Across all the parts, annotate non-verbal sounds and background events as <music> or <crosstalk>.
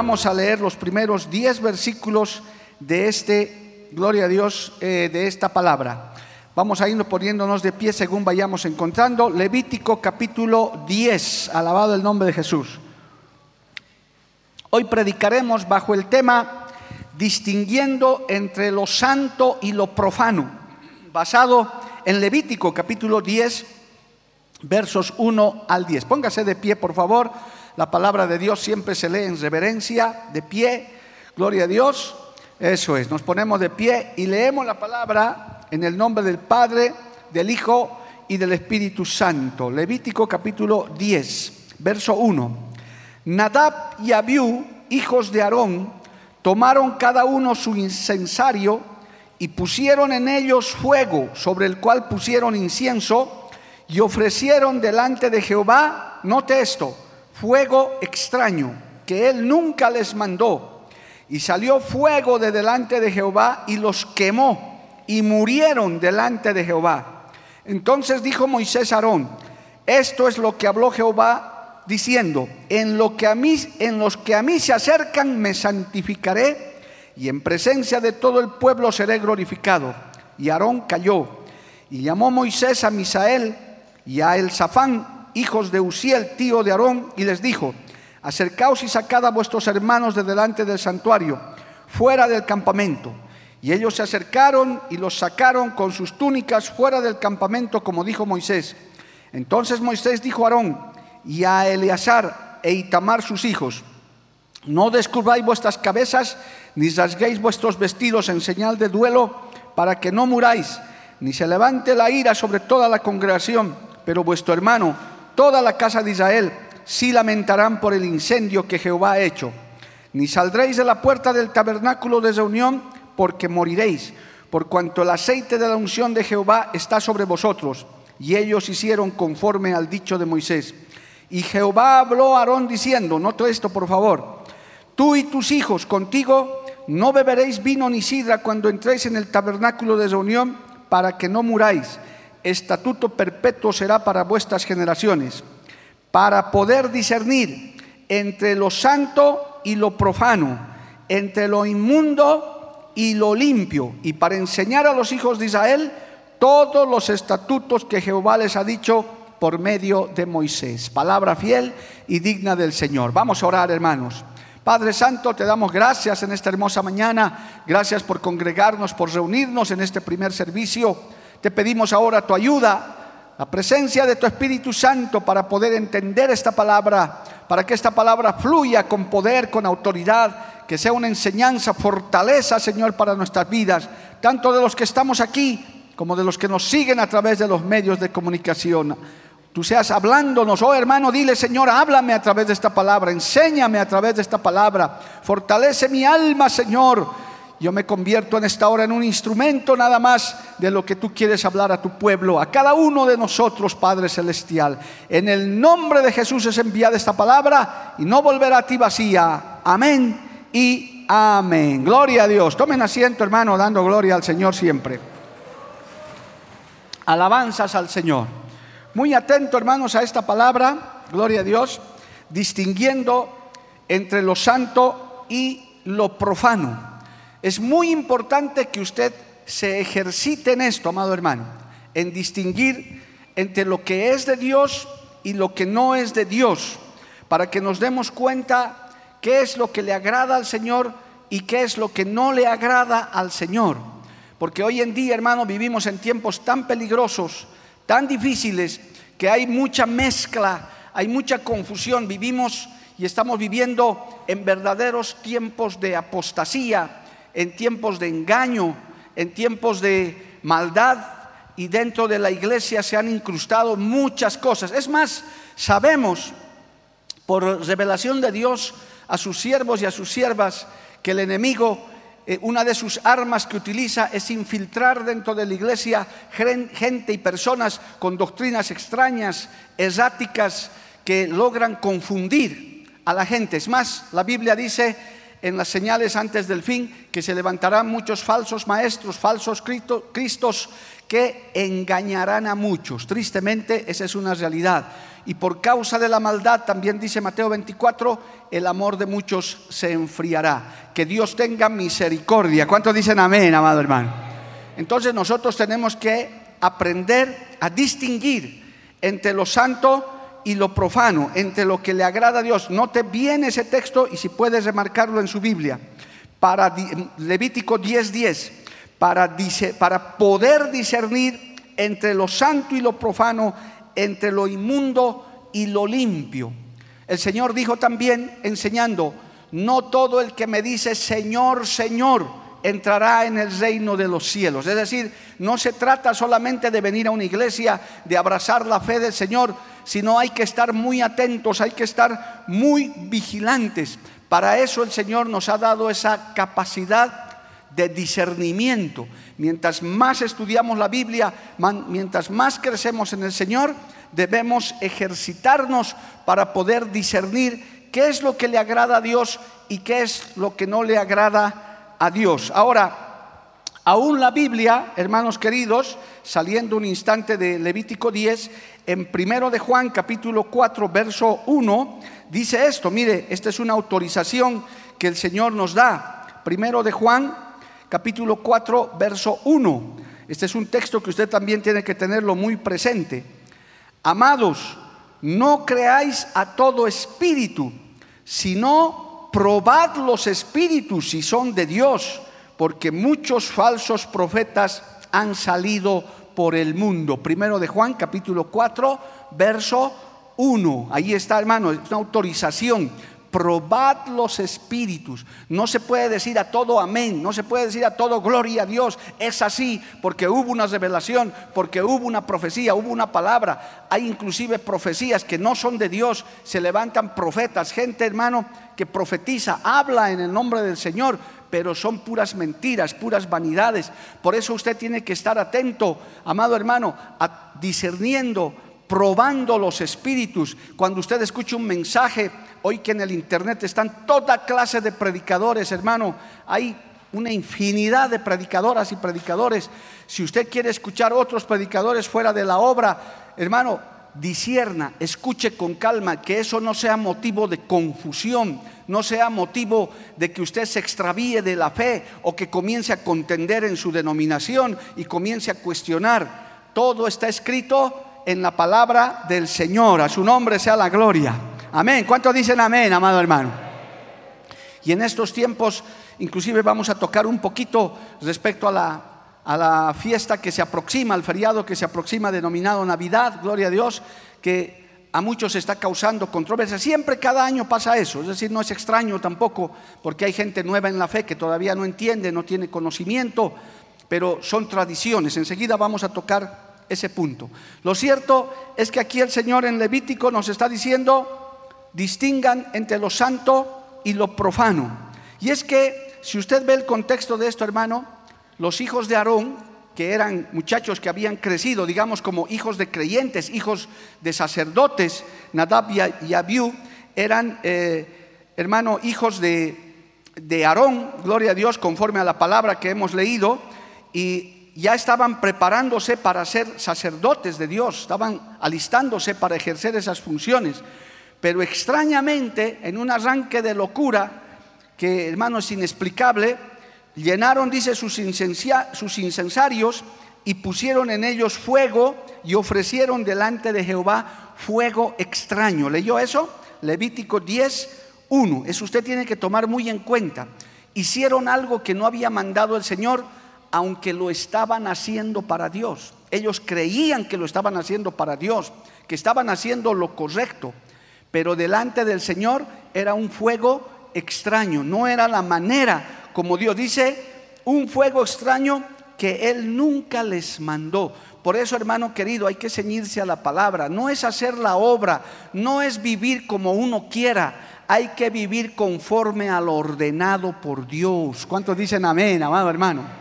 Vamos a leer los primeros 10 versículos de este, gloria a Dios, eh, de esta palabra. Vamos a irnos poniéndonos de pie según vayamos encontrando. Levítico capítulo 10, alabado el nombre de Jesús. Hoy predicaremos bajo el tema distinguiendo entre lo santo y lo profano, basado en Levítico capítulo 10, versos 1 al 10. Póngase de pie, por favor. La palabra de Dios siempre se lee en reverencia, de pie. Gloria a Dios. Eso es, nos ponemos de pie y leemos la palabra en el nombre del Padre, del Hijo y del Espíritu Santo. Levítico capítulo 10, verso 1. Nadab y Abiú, hijos de Aarón, tomaron cada uno su incensario y pusieron en ellos fuego, sobre el cual pusieron incienso, y ofrecieron delante de Jehová, note esto, fuego extraño, que él nunca les mandó. Y salió fuego de delante de Jehová y los quemó, y murieron delante de Jehová. Entonces dijo Moisés a Aarón, esto es lo que habló Jehová diciendo, en, lo que a mí, en los que a mí se acercan me santificaré y en presencia de todo el pueblo seré glorificado. Y Aarón cayó y llamó Moisés a Misael y a Elzafán, hijos de Uziel, tío de Aarón, y les dijo, acercaos y sacad a vuestros hermanos de delante del santuario, fuera del campamento. Y ellos se acercaron y los sacaron con sus túnicas fuera del campamento, como dijo Moisés. Entonces Moisés dijo a Aarón, y a Eleazar e Itamar sus hijos. No descubráis vuestras cabezas, ni rasguéis vuestros vestidos en señal de duelo, para que no muráis, ni se levante la ira sobre toda la congregación, pero vuestro hermano, toda la casa de Israel, sí lamentarán por el incendio que Jehová ha hecho. Ni saldréis de la puerta del tabernáculo de reunión, porque moriréis, por cuanto el aceite de la unción de Jehová está sobre vosotros. Y ellos hicieron conforme al dicho de Moisés. Y Jehová habló a Aarón diciendo, noto esto por favor, tú y tus hijos contigo no beberéis vino ni sidra cuando entréis en el tabernáculo de reunión para que no muráis. Estatuto perpetuo será para vuestras generaciones, para poder discernir entre lo santo y lo profano, entre lo inmundo y lo limpio, y para enseñar a los hijos de Israel todos los estatutos que Jehová les ha dicho por medio de Moisés. Palabra fiel y digna del Señor. Vamos a orar, hermanos. Padre Santo, te damos gracias en esta hermosa mañana. Gracias por congregarnos, por reunirnos en este primer servicio. Te pedimos ahora tu ayuda, la presencia de tu Espíritu Santo para poder entender esta palabra, para que esta palabra fluya con poder, con autoridad, que sea una enseñanza, fortaleza, Señor, para nuestras vidas, tanto de los que estamos aquí como de los que nos siguen a través de los medios de comunicación tú seas hablándonos. Oh hermano, dile Señor, háblame a través de esta palabra, enséñame a través de esta palabra, fortalece mi alma Señor. Yo me convierto en esta hora en un instrumento nada más de lo que tú quieres hablar a tu pueblo, a cada uno de nosotros, Padre Celestial. En el nombre de Jesús es enviada esta palabra y no volverá a ti vacía. Amén y amén. Gloria a Dios. Tomen asiento, hermano, dando gloria al Señor siempre. Alabanzas al Señor. Muy atento, hermanos, a esta palabra, gloria a Dios, distinguiendo entre lo santo y lo profano. Es muy importante que usted se ejercite en esto, amado hermano, en distinguir entre lo que es de Dios y lo que no es de Dios, para que nos demos cuenta qué es lo que le agrada al Señor y qué es lo que no le agrada al Señor. Porque hoy en día, hermano, vivimos en tiempos tan peligrosos tan difíciles que hay mucha mezcla, hay mucha confusión. Vivimos y estamos viviendo en verdaderos tiempos de apostasía, en tiempos de engaño, en tiempos de maldad y dentro de la iglesia se han incrustado muchas cosas. Es más, sabemos por revelación de Dios a sus siervos y a sus siervas que el enemigo eh, una de sus armas que utiliza es infiltrar dentro de la iglesia gente y personas con doctrinas extrañas, erráticas, que logran confundir a la gente. Es más, la Biblia dice en las señales antes del fin que se levantarán muchos falsos maestros, falsos cristos que engañarán a muchos. Tristemente, esa es una realidad. Y por causa de la maldad, también dice Mateo 24, el amor de muchos se enfriará. Que Dios tenga misericordia. ¿Cuántos dicen amén, amado hermano? Entonces nosotros tenemos que aprender a distinguir entre lo santo y lo profano, entre lo que le agrada a Dios. Note bien ese texto y si puedes remarcarlo en su Biblia. Para Levítico 10:10. 10, para, para poder discernir entre lo santo y lo profano, entre lo inmundo y lo limpio. El Señor dijo también, enseñando, no todo el que me dice Señor, Señor, entrará en el reino de los cielos. Es decir, no se trata solamente de venir a una iglesia, de abrazar la fe del Señor, sino hay que estar muy atentos, hay que estar muy vigilantes. Para eso el Señor nos ha dado esa capacidad de discernimiento. Mientras más estudiamos la Biblia, mientras más crecemos en el Señor, debemos ejercitarnos para poder discernir qué es lo que le agrada a Dios y qué es lo que no le agrada a Dios. Ahora, aún la Biblia, hermanos queridos, saliendo un instante de Levítico 10, en primero de Juan capítulo 4, verso 1, dice esto, mire, esta es una autorización que el Señor nos da. Primero de Juan capítulo 4, verso 1. Este es un texto que usted también tiene que tenerlo muy presente. Amados, no creáis a todo espíritu, sino probad los espíritus si son de Dios, porque muchos falsos profetas han salido por el mundo. Primero de Juan, capítulo 4, verso 1. Ahí está, hermano, es una autorización probad los espíritus. No se puede decir a todo amén, no se puede decir a todo gloria a Dios. Es así porque hubo una revelación, porque hubo una profecía, hubo una palabra. Hay inclusive profecías que no son de Dios. Se levantan profetas, gente hermano que profetiza, habla en el nombre del Señor, pero son puras mentiras, puras vanidades. Por eso usted tiene que estar atento, amado hermano, a discerniendo probando los espíritus. Cuando usted escucha un mensaje, hoy que en el internet están toda clase de predicadores, hermano, hay una infinidad de predicadoras y predicadores. Si usted quiere escuchar otros predicadores fuera de la obra, hermano, disierna, escuche con calma, que eso no sea motivo de confusión, no sea motivo de que usted se extravíe de la fe o que comience a contender en su denominación y comience a cuestionar. Todo está escrito en la palabra del Señor. A su nombre sea la gloria. Amén. ¿Cuántos dicen amén, amado hermano? Y en estos tiempos, inclusive vamos a tocar un poquito respecto a la, a la fiesta que se aproxima, al feriado que se aproxima denominado Navidad, gloria a Dios, que a muchos está causando controversia. Siempre cada año pasa eso, es decir, no es extraño tampoco, porque hay gente nueva en la fe que todavía no entiende, no tiene conocimiento, pero son tradiciones. Enseguida vamos a tocar ese punto. Lo cierto es que aquí el Señor en Levítico nos está diciendo, distingan entre lo santo y lo profano. Y es que, si usted ve el contexto de esto, hermano, los hijos de Aarón, que eran muchachos que habían crecido, digamos, como hijos de creyentes, hijos de sacerdotes, Nadab y Abiú, eran, eh, hermano, hijos de, de Aarón, gloria a Dios, conforme a la palabra que hemos leído, y ya estaban preparándose para ser sacerdotes de Dios, estaban alistándose para ejercer esas funciones. Pero extrañamente, en un arranque de locura, que hermano es inexplicable, llenaron, dice, sus, sus incensarios y pusieron en ellos fuego y ofrecieron delante de Jehová fuego extraño. ¿Leyó eso? Levítico 10, 1. Eso usted tiene que tomar muy en cuenta. Hicieron algo que no había mandado el Señor aunque lo estaban haciendo para Dios. Ellos creían que lo estaban haciendo para Dios, que estaban haciendo lo correcto, pero delante del Señor era un fuego extraño, no era la manera como Dios dice, un fuego extraño que Él nunca les mandó. Por eso, hermano querido, hay que ceñirse a la palabra. No es hacer la obra, no es vivir como uno quiera. Hay que vivir conforme a lo ordenado por Dios. ¿Cuántos dicen amén, amado hermano?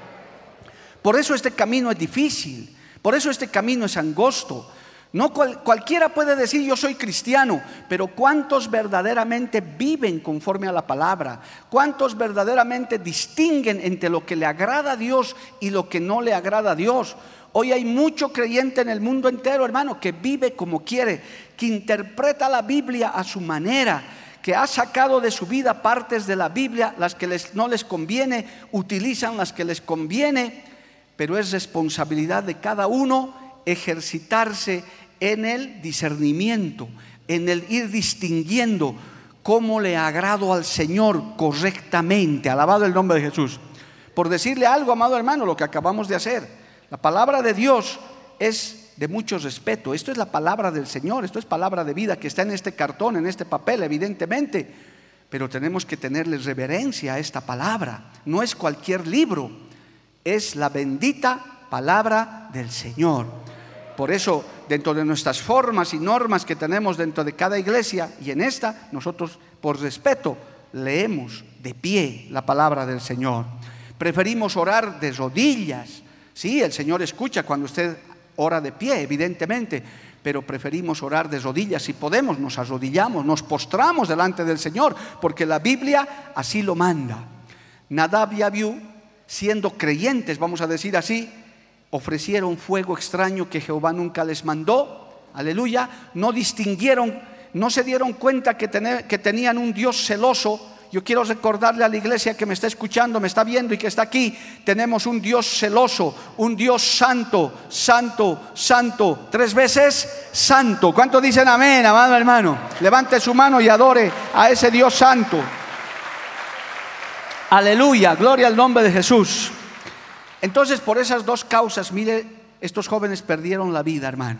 Por eso este camino es difícil. Por eso este camino es angosto. No cualquiera puede decir yo soy cristiano, pero ¿cuántos verdaderamente viven conforme a la palabra? ¿Cuántos verdaderamente distinguen entre lo que le agrada a Dios y lo que no le agrada a Dios? Hoy hay mucho creyente en el mundo entero, hermano, que vive como quiere, que interpreta la Biblia a su manera, que ha sacado de su vida partes de la Biblia, las que les, no les conviene, utilizan las que les conviene, pero es responsabilidad de cada uno ejercitarse en el discernimiento, en el ir distinguiendo cómo le agrado al Señor correctamente. Alabado el nombre de Jesús. Por decirle algo, amado hermano, lo que acabamos de hacer. La palabra de Dios es de mucho respeto. Esto es la palabra del Señor, esto es palabra de vida que está en este cartón, en este papel, evidentemente. Pero tenemos que tenerle reverencia a esta palabra. No es cualquier libro, es la bendita palabra del Señor. Por eso, dentro de nuestras formas y normas que tenemos dentro de cada iglesia y en esta, nosotros por respeto leemos de pie la palabra del Señor. Preferimos orar de rodillas. Sí, el Señor escucha cuando usted ora de pie, evidentemente, pero preferimos orar de rodillas. Si podemos, nos arrodillamos, nos postramos delante del Señor, porque la Biblia así lo manda. Nadab y Abiú, siendo creyentes, vamos a decir así, ofrecieron fuego extraño que Jehová nunca les mandó, aleluya, no distinguieron, no se dieron cuenta que, que tenían un Dios celoso. Yo quiero recordarle a la iglesia que me está escuchando, me está viendo y que está aquí, tenemos un Dios celoso, un Dios santo, santo, santo, tres veces santo. ¿Cuántos dicen amén, amado hermano? Levante su mano y adore a ese Dios santo. Aleluya, gloria al nombre de Jesús. Entonces, por esas dos causas, mire, estos jóvenes perdieron la vida, hermano.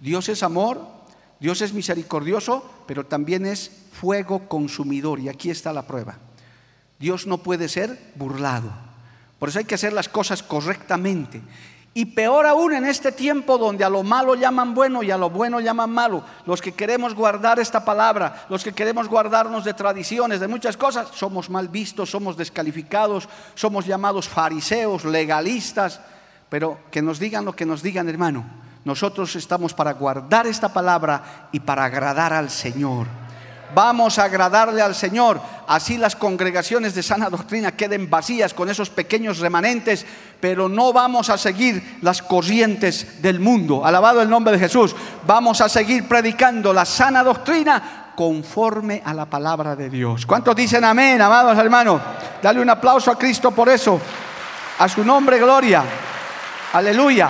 Dios es amor, Dios es misericordioso, pero también es fuego consumidor. Y aquí está la prueba. Dios no puede ser burlado. Por eso hay que hacer las cosas correctamente. Y peor aún en este tiempo donde a lo malo llaman bueno y a lo bueno llaman malo. Los que queremos guardar esta palabra, los que queremos guardarnos de tradiciones, de muchas cosas, somos mal vistos, somos descalificados, somos llamados fariseos, legalistas. Pero que nos digan lo que nos digan, hermano. Nosotros estamos para guardar esta palabra y para agradar al Señor. Vamos a agradarle al Señor. Así las congregaciones de sana doctrina queden vacías con esos pequeños remanentes, pero no vamos a seguir las corrientes del mundo. Alabado el nombre de Jesús. Vamos a seguir predicando la sana doctrina conforme a la palabra de Dios. ¿Cuántos dicen amén, amados hermanos? Dale un aplauso a Cristo por eso. A su nombre, gloria. Aleluya.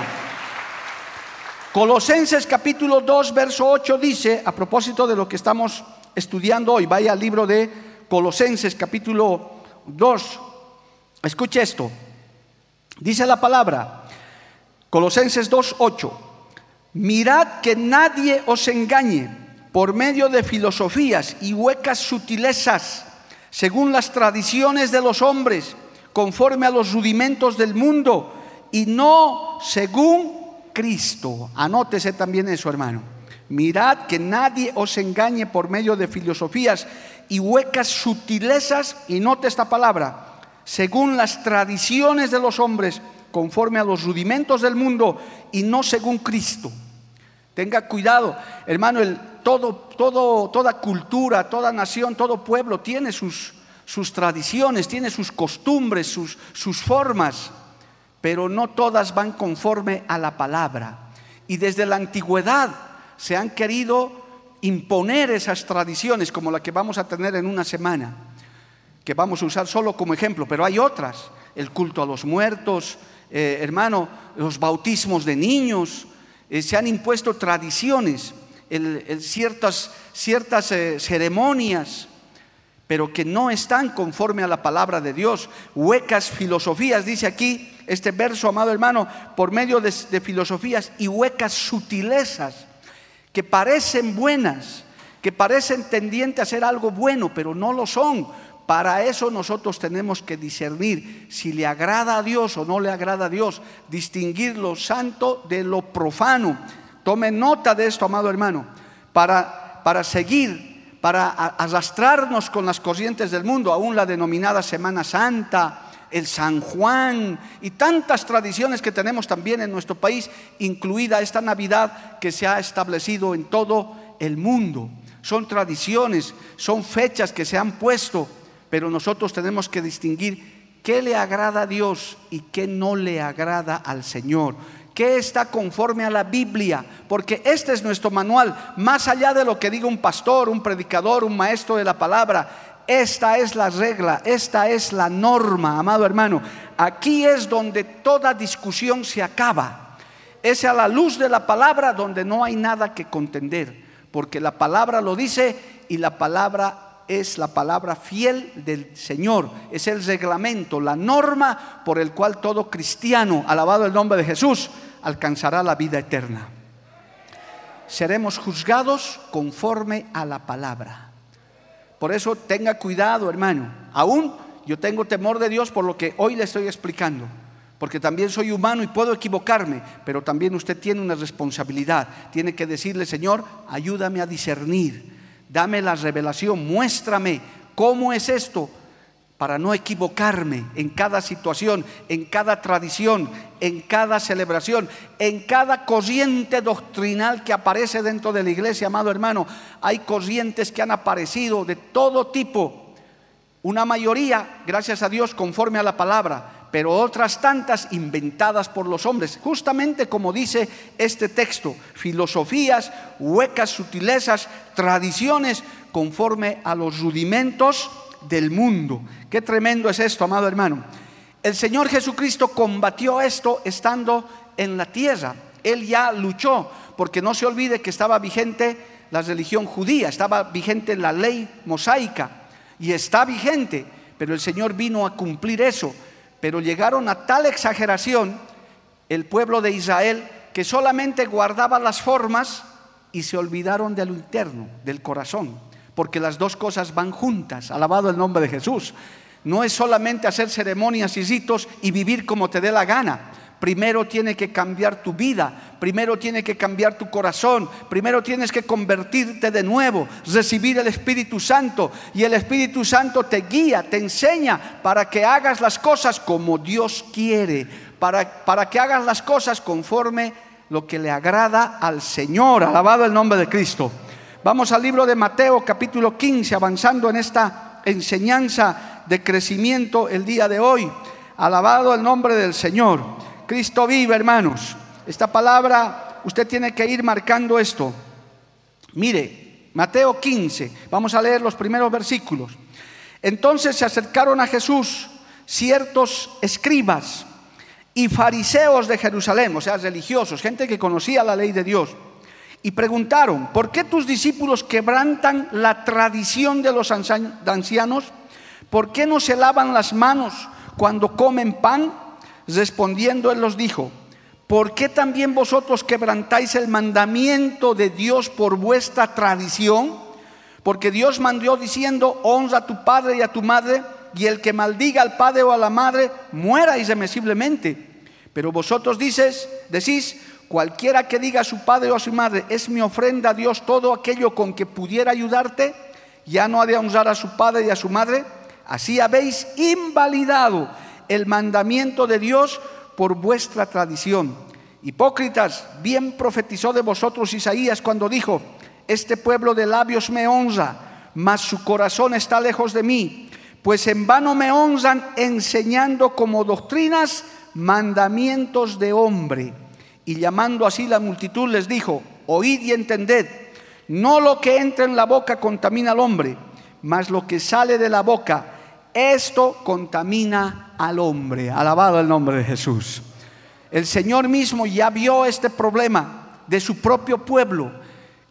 Colosenses capítulo 2, verso 8 dice, a propósito de lo que estamos estudiando hoy, vaya al libro de Colosenses capítulo 2. Escuche esto. Dice la palabra, Colosenses 2.8, mirad que nadie os engañe por medio de filosofías y huecas sutilezas, según las tradiciones de los hombres, conforme a los rudimentos del mundo, y no según Cristo. Anótese también eso, hermano Mirad que nadie os engañe por medio de filosofías y huecas sutilezas, y note esta palabra, según las tradiciones de los hombres, conforme a los rudimentos del mundo y no según Cristo. Tenga cuidado, hermano, el, todo, todo, toda cultura, toda nación, todo pueblo tiene sus, sus tradiciones, tiene sus costumbres, sus, sus formas, pero no todas van conforme a la palabra. Y desde la antigüedad, se han querido imponer esas tradiciones como la que vamos a tener en una semana, que vamos a usar solo como ejemplo, pero hay otras, el culto a los muertos, eh, hermano, los bautismos de niños, eh, se han impuesto tradiciones, ciertas, ciertas eh, ceremonias, pero que no están conforme a la palabra de Dios, huecas filosofías, dice aquí este verso, amado hermano, por medio de filosofías y huecas sutilezas que parecen buenas, que parecen tendientes a hacer algo bueno, pero no lo son, Para eso nosotros tenemos que discernir si le agrada a Dios o no le agrada a Dios, distinguir lo santo de lo profano. Tome nota de esto, amado hermano, para, para seguir, para arrastrarnos con las corrientes del mundo, aún la denominada Semana Santa, el San Juan y tantas tradiciones que tenemos también en nuestro país, incluida esta Navidad que se ha establecido en todo el mundo. Son tradiciones, son fechas que se han puesto pero nosotros tenemos que distinguir qué le agrada a Dios y qué no le agrada al Señor. ¿Qué está conforme a la Biblia? Porque este es nuestro manual, más allá de lo que diga un pastor, un predicador, un maestro de la palabra. Esta es la regla, esta es la norma, amado hermano. Aquí es donde toda discusión se acaba. Es a la luz de la palabra donde no hay nada que contender, porque la palabra lo dice y la palabra es la palabra fiel del Señor, es el reglamento, la norma por el cual todo cristiano, alabado el nombre de Jesús, alcanzará la vida eterna. Seremos juzgados conforme a la palabra. Por eso tenga cuidado, hermano. Aún yo tengo temor de Dios por lo que hoy le estoy explicando, porque también soy humano y puedo equivocarme, pero también usted tiene una responsabilidad. Tiene que decirle, Señor, ayúdame a discernir dame la revelación, muéstrame cómo es esto para no equivocarme en cada situación, en cada tradición, en cada celebración, en cada corriente doctrinal que aparece dentro de la iglesia, amado hermano. Hay corrientes que han aparecido de todo tipo, una mayoría, gracias a Dios, conforme a la palabra, pero otras tantas inventadas por los hombres, justamente como dice este texto, filosofías, huecas sutilezas, tradiciones conforme a los rudimentos del mundo. Qué tremendo es esto, amado hermano. El Señor Jesucristo combatió esto estando en la tierra. Él ya luchó, porque no se olvide que estaba vigente la religión judía, estaba vigente la ley mosaica y está vigente, pero el Señor vino a cumplir eso pero llegaron a tal exageración el pueblo de Israel que solamente guardaba las formas y se olvidaron de lo interno, del corazón, porque las dos cosas van juntas, alabado el nombre de Jesús. No es solamente hacer ceremonias y ritos y vivir como te dé la gana. Primero tiene que cambiar tu vida, primero tiene que cambiar tu corazón, primero tienes que convertirte de nuevo, recibir el Espíritu Santo y el Espíritu Santo te guía, te enseña para que hagas las cosas como Dios quiere, para, para que hagas las cosas conforme lo que le agrada al Señor. Alabado el nombre de Cristo. Vamos al libro de Mateo capítulo 15, avanzando en esta enseñanza de crecimiento el día de hoy. Alabado el nombre del Señor. Cristo vive, hermanos. Esta palabra, usted tiene que ir marcando esto. Mire, Mateo 15, vamos a leer los primeros versículos. Entonces se acercaron a Jesús ciertos escribas y fariseos de Jerusalén, o sea, religiosos, gente que conocía la ley de Dios, y preguntaron, ¿por qué tus discípulos quebrantan la tradición de los ancianos? ¿Por qué no se lavan las manos cuando comen pan? Respondiendo él los dijo, ¿por qué también vosotros quebrantáis el mandamiento de Dios por vuestra tradición? Porque Dios mandó diciendo, honra a tu padre y a tu madre, y el que maldiga al padre o a la madre muera irremisiblemente. Pero vosotros dices, decís, cualquiera que diga a su padre o a su madre, es mi ofrenda a Dios todo aquello con que pudiera ayudarte, ya no ha de honrar a su padre y a su madre. Así habéis invalidado el mandamiento de Dios por vuestra tradición. Hipócritas, bien profetizó de vosotros Isaías cuando dijo, este pueblo de labios me honra, mas su corazón está lejos de mí, pues en vano me honran enseñando como doctrinas mandamientos de hombre. Y llamando así la multitud les dijo, oíd y entended, no lo que entra en la boca contamina al hombre, mas lo que sale de la boca, esto contamina al hombre. Alabado el nombre de Jesús. El Señor mismo ya vio este problema de su propio pueblo,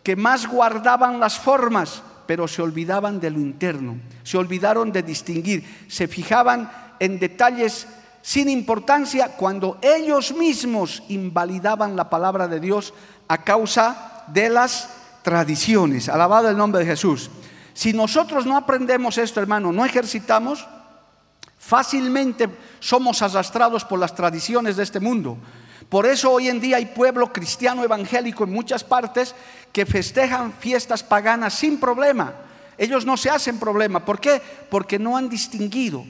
que más guardaban las formas, pero se olvidaban de lo interno, se olvidaron de distinguir, se fijaban en detalles sin importancia cuando ellos mismos invalidaban la palabra de Dios a causa de las tradiciones. Alabado el nombre de Jesús. Si nosotros no aprendemos esto, hermano, no ejercitamos, fácilmente somos arrastrados por las tradiciones de este mundo. Por eso hoy en día hay pueblo cristiano evangélico en muchas partes que festejan fiestas paganas sin problema. Ellos no se hacen problema. ¿Por qué? Porque no han distinguido,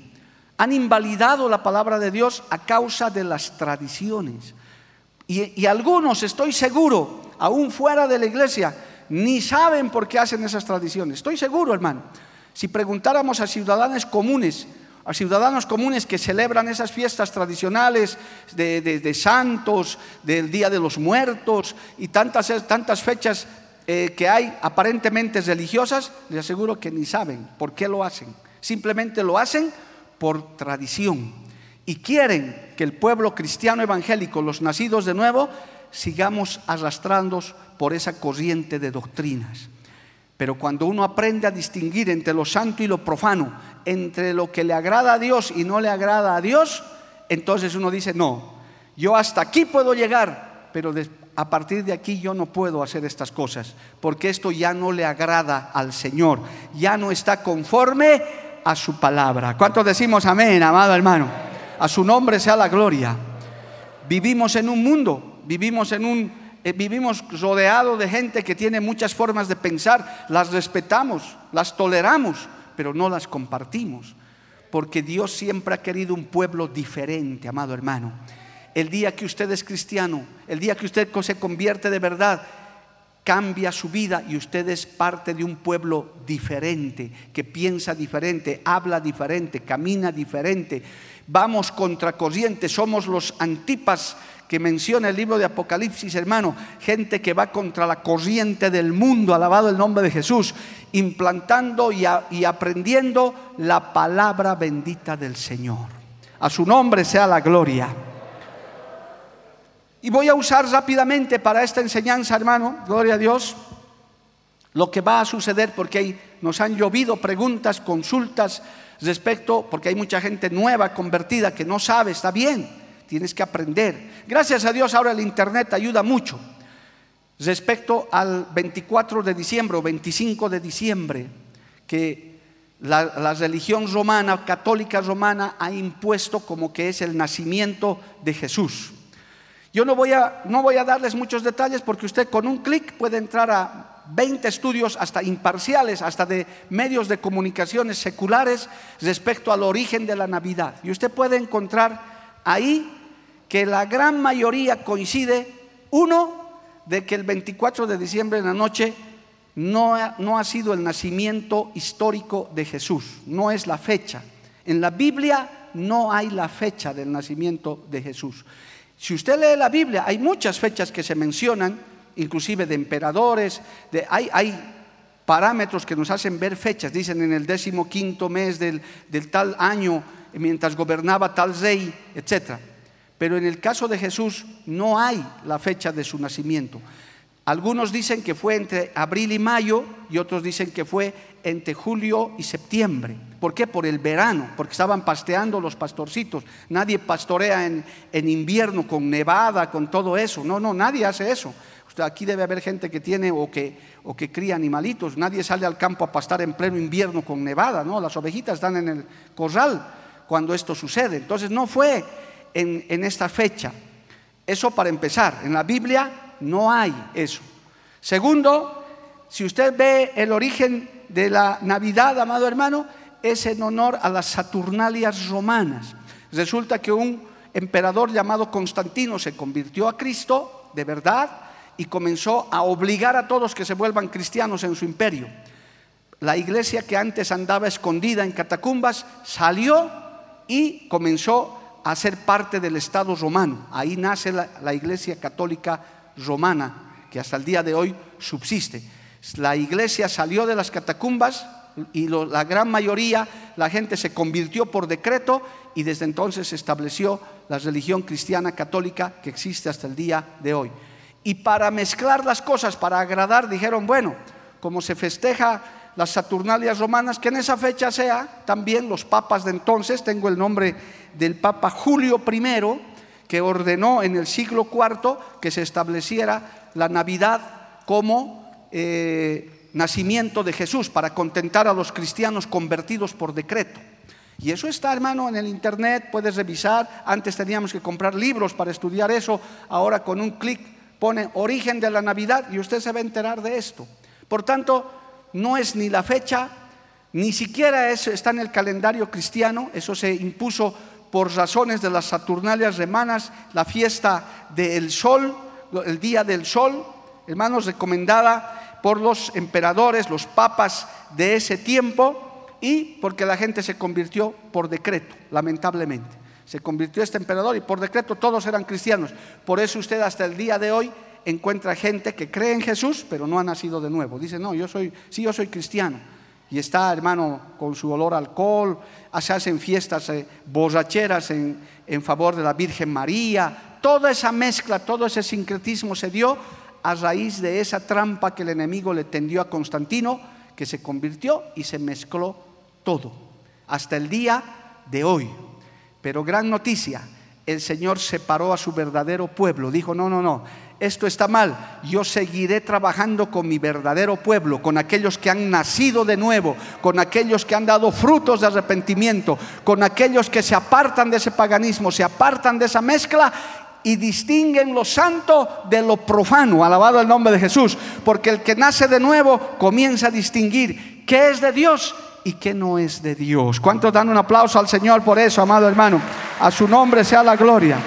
han invalidado la palabra de Dios a causa de las tradiciones. Y, algunos, estoy seguro, aún fuera de la iglesia, ni saben por qué hacen esas tradiciones. Estoy seguro, hermano. Si preguntáramos a ciudadanos comunes, a ciudadanos comunes que celebran esas fiestas tradicionales de, santos, del Día de los Muertos y tantas, tantas fechas eh, que hay aparentemente religiosas, les aseguro que ni saben por qué lo hacen. Simplemente lo hacen por tradición. Y quieren que el pueblo cristiano evangélico, los nacidos de nuevo, sigamos arrastrándonos por esa corriente de doctrinas. Pero cuando uno aprende a distinguir entre lo santo y lo profano, entre lo que le agrada a Dios y no le agrada a Dios, entonces uno dice, no, yo hasta aquí puedo llegar, pero a partir de aquí yo no puedo hacer estas cosas, porque esto ya no le agrada al Señor, ya no está conforme a su palabra. ¿Cuántos decimos amén, amado hermano? A su nombre sea la gloria. Vivimos en un mundo, vivimos en un eh, vivimos rodeados de gente que tiene muchas formas de pensar, las respetamos, las toleramos, pero no las compartimos, porque Dios siempre ha querido un pueblo diferente, amado hermano. El día que usted es cristiano, el día que usted se convierte de verdad, cambia su vida y usted es parte de un pueblo diferente, que piensa diferente, habla diferente, camina diferente. Vamos contra corriente, somos los antipas que menciona el libro de Apocalipsis, hermano, gente que va contra la corriente del mundo, alabado el nombre de Jesús, implantando y, y aprendiendo la palabra bendita del Señor. A su nombre sea la gloria. Y voy a usar rápidamente para esta enseñanza, hermano, gloria a Dios, lo que va a suceder, porque nos han llovido preguntas, consultas respecto, porque hay mucha gente nueva, convertida, que no sabe, está bien tienes que aprender. Gracias a Dios ahora el Internet ayuda mucho. Respecto al 24 de diciembre o 25 de diciembre, que la, religión romana, católica romana, ha impuesto como que es el nacimiento de Jesús. Yo no voy a, no voy a darles muchos detalles porque usted con un clic puede entrar a 20 estudios hasta imparciales, hasta de medios de comunicaciones seculares respecto al origen de la Navidad. Y usted puede encontrar ahí que la gran mayoría coincide, uno, de que el 24 de diciembre en la noche no no ha sido el nacimiento histórico de Jesús, no es la fecha. En la Biblia no hay la fecha del nacimiento de Jesús. Si usted lee la Biblia, hay muchas fechas que se mencionan, inclusive de emperadores, de, hay, hay parámetros que nos hacen ver fechas, dicen en el décimo quinto mes del, del tal año, mientras gobernaba tal rey, etcétera. Pero en el caso de Jesús no hay la fecha de su nacimiento. Algunos dicen que fue entre abril y mayo y otros dicen que fue entre julio y septiembre. ¿Por qué? Por el verano, porque estaban pasteando los pastorcitos. Nadie pastorea en, invierno con nevada, con todo eso. No, no, nadie hace eso. aquí debe haber gente que tiene o que, o que cría animalitos. Nadie sale al campo a pastar en pleno invierno con nevada, ¿no? Las ovejitas están en el corral cuando esto sucede. Entonces no fue en, esta fecha. Eso para empezar. En la Biblia no hay eso. Segundo, si usted ve el origen de la Navidad, amado hermano, es en honor a las Saturnalias romanas. Resulta que un emperador llamado Constantino se convirtió a Cristo de verdad y comenzó a obligar a todos que se vuelvan cristianos en su imperio. La iglesia que antes andaba escondida en catacumbas salió y comenzó a ser parte del Estado romano. Ahí nace la, Iglesia Católica Romana, que hasta el día de hoy subsiste. La iglesia salió de las catacumbas y la gran mayoría, la gente se convirtió por decreto y desde entonces se estableció la religión cristiana católica que existe hasta el día de hoy. Y para mezclar las cosas, para agradar, dijeron, bueno, como se festeja las Saturnalias romanas, que en esa fecha sea también los papas de entonces, tengo el nombre del Papa Julio I, que ordenó en el siglo IV que se estableciera la Navidad como eh, nacimiento de Jesús para contentar a los cristianos convertidos por decreto. Y eso está, hermano, en el Internet, puedes revisar. Antes teníamos que comprar libros para estudiar eso, ahora con un clic pone origen de la Navidad y usted se va a enterar de esto. Por tanto, no es ni la fecha, ni siquiera eso está en el calendario cristiano, eso se impuso por razones de las Saturnalias romanas, la fiesta del sol, el día del sol, hermanos, recomendada por los emperadores, los papas de ese tiempo, y porque la gente se convirtió por decreto, lamentablemente. Se convirtió este emperador y por decreto todos eran cristianos. Por eso usted hasta el día de hoy encuentra gente que cree en Jesús, pero no ha nacido de nuevo. Dice, no, yo soy, sí, yo soy cristiano. Y está, hermano, con su olor a alcohol, se hacen fiestas eh, borracheras en, en favor de la Virgen María. Toda esa mezcla, todo ese sincretismo se dio a raíz de esa trampa que el enemigo le tendió a Constantino, que se convirtió y se mezcló todo, hasta el día de hoy. Pero gran noticia, el Señor separó a su verdadero pueblo. Dijo, no, no, no, esto está mal. Yo seguiré trabajando con mi verdadero pueblo, con aquellos que han nacido de nuevo, con aquellos que han dado frutos de arrepentimiento, con aquellos que se apartan de ese paganismo, se apartan de esa mezcla y distinguen lo santo de lo profano, alabado el nombre de Jesús, porque el que nace de nuevo comienza a distinguir qué es de Dios y qué no es de Dios. ¿Cuántos dan un aplauso al Señor por eso, amado hermano? A su nombre sea la gloria.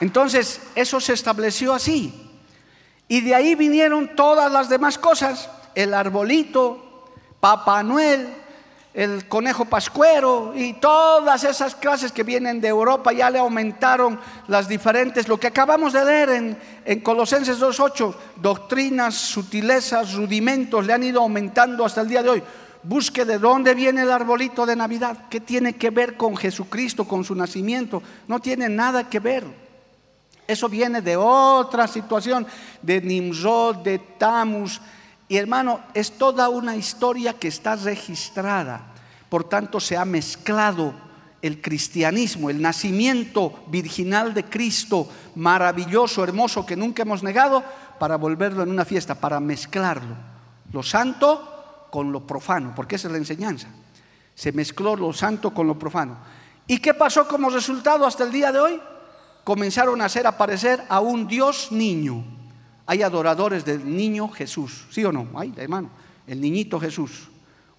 Entonces, eso se estableció así. Y de ahí vinieron todas las demás cosas. El arbolito, Papá Noel, el conejo pascuero y todas esas clases que vienen de Europa ya le aumentaron las diferentes, lo que acabamos de leer en, en Colosenses 2.8, doctrinas, sutilezas, rudimentos, le han ido aumentando hasta el día de hoy. Busque de dónde viene el arbolito de Navidad, qué tiene que ver con Jesucristo, con su nacimiento. No tiene nada que ver. Eso viene de otra situación, de Nimrod, de Tamus, y hermano, es toda una historia que está registrada. Por tanto, se ha mezclado el cristianismo, el nacimiento virginal de Cristo, maravilloso, hermoso, que nunca hemos negado, para volverlo en una fiesta, para mezclarlo. Lo santo con lo profano, porque esa es la enseñanza. Se mezcló lo santo con lo profano. ¿Y qué pasó como resultado hasta el día de hoy? Comenzaron a hacer aparecer a un Dios niño hay adoradores del niño Jesús, ¿sí o no? Hay, hermano, el niñito Jesús,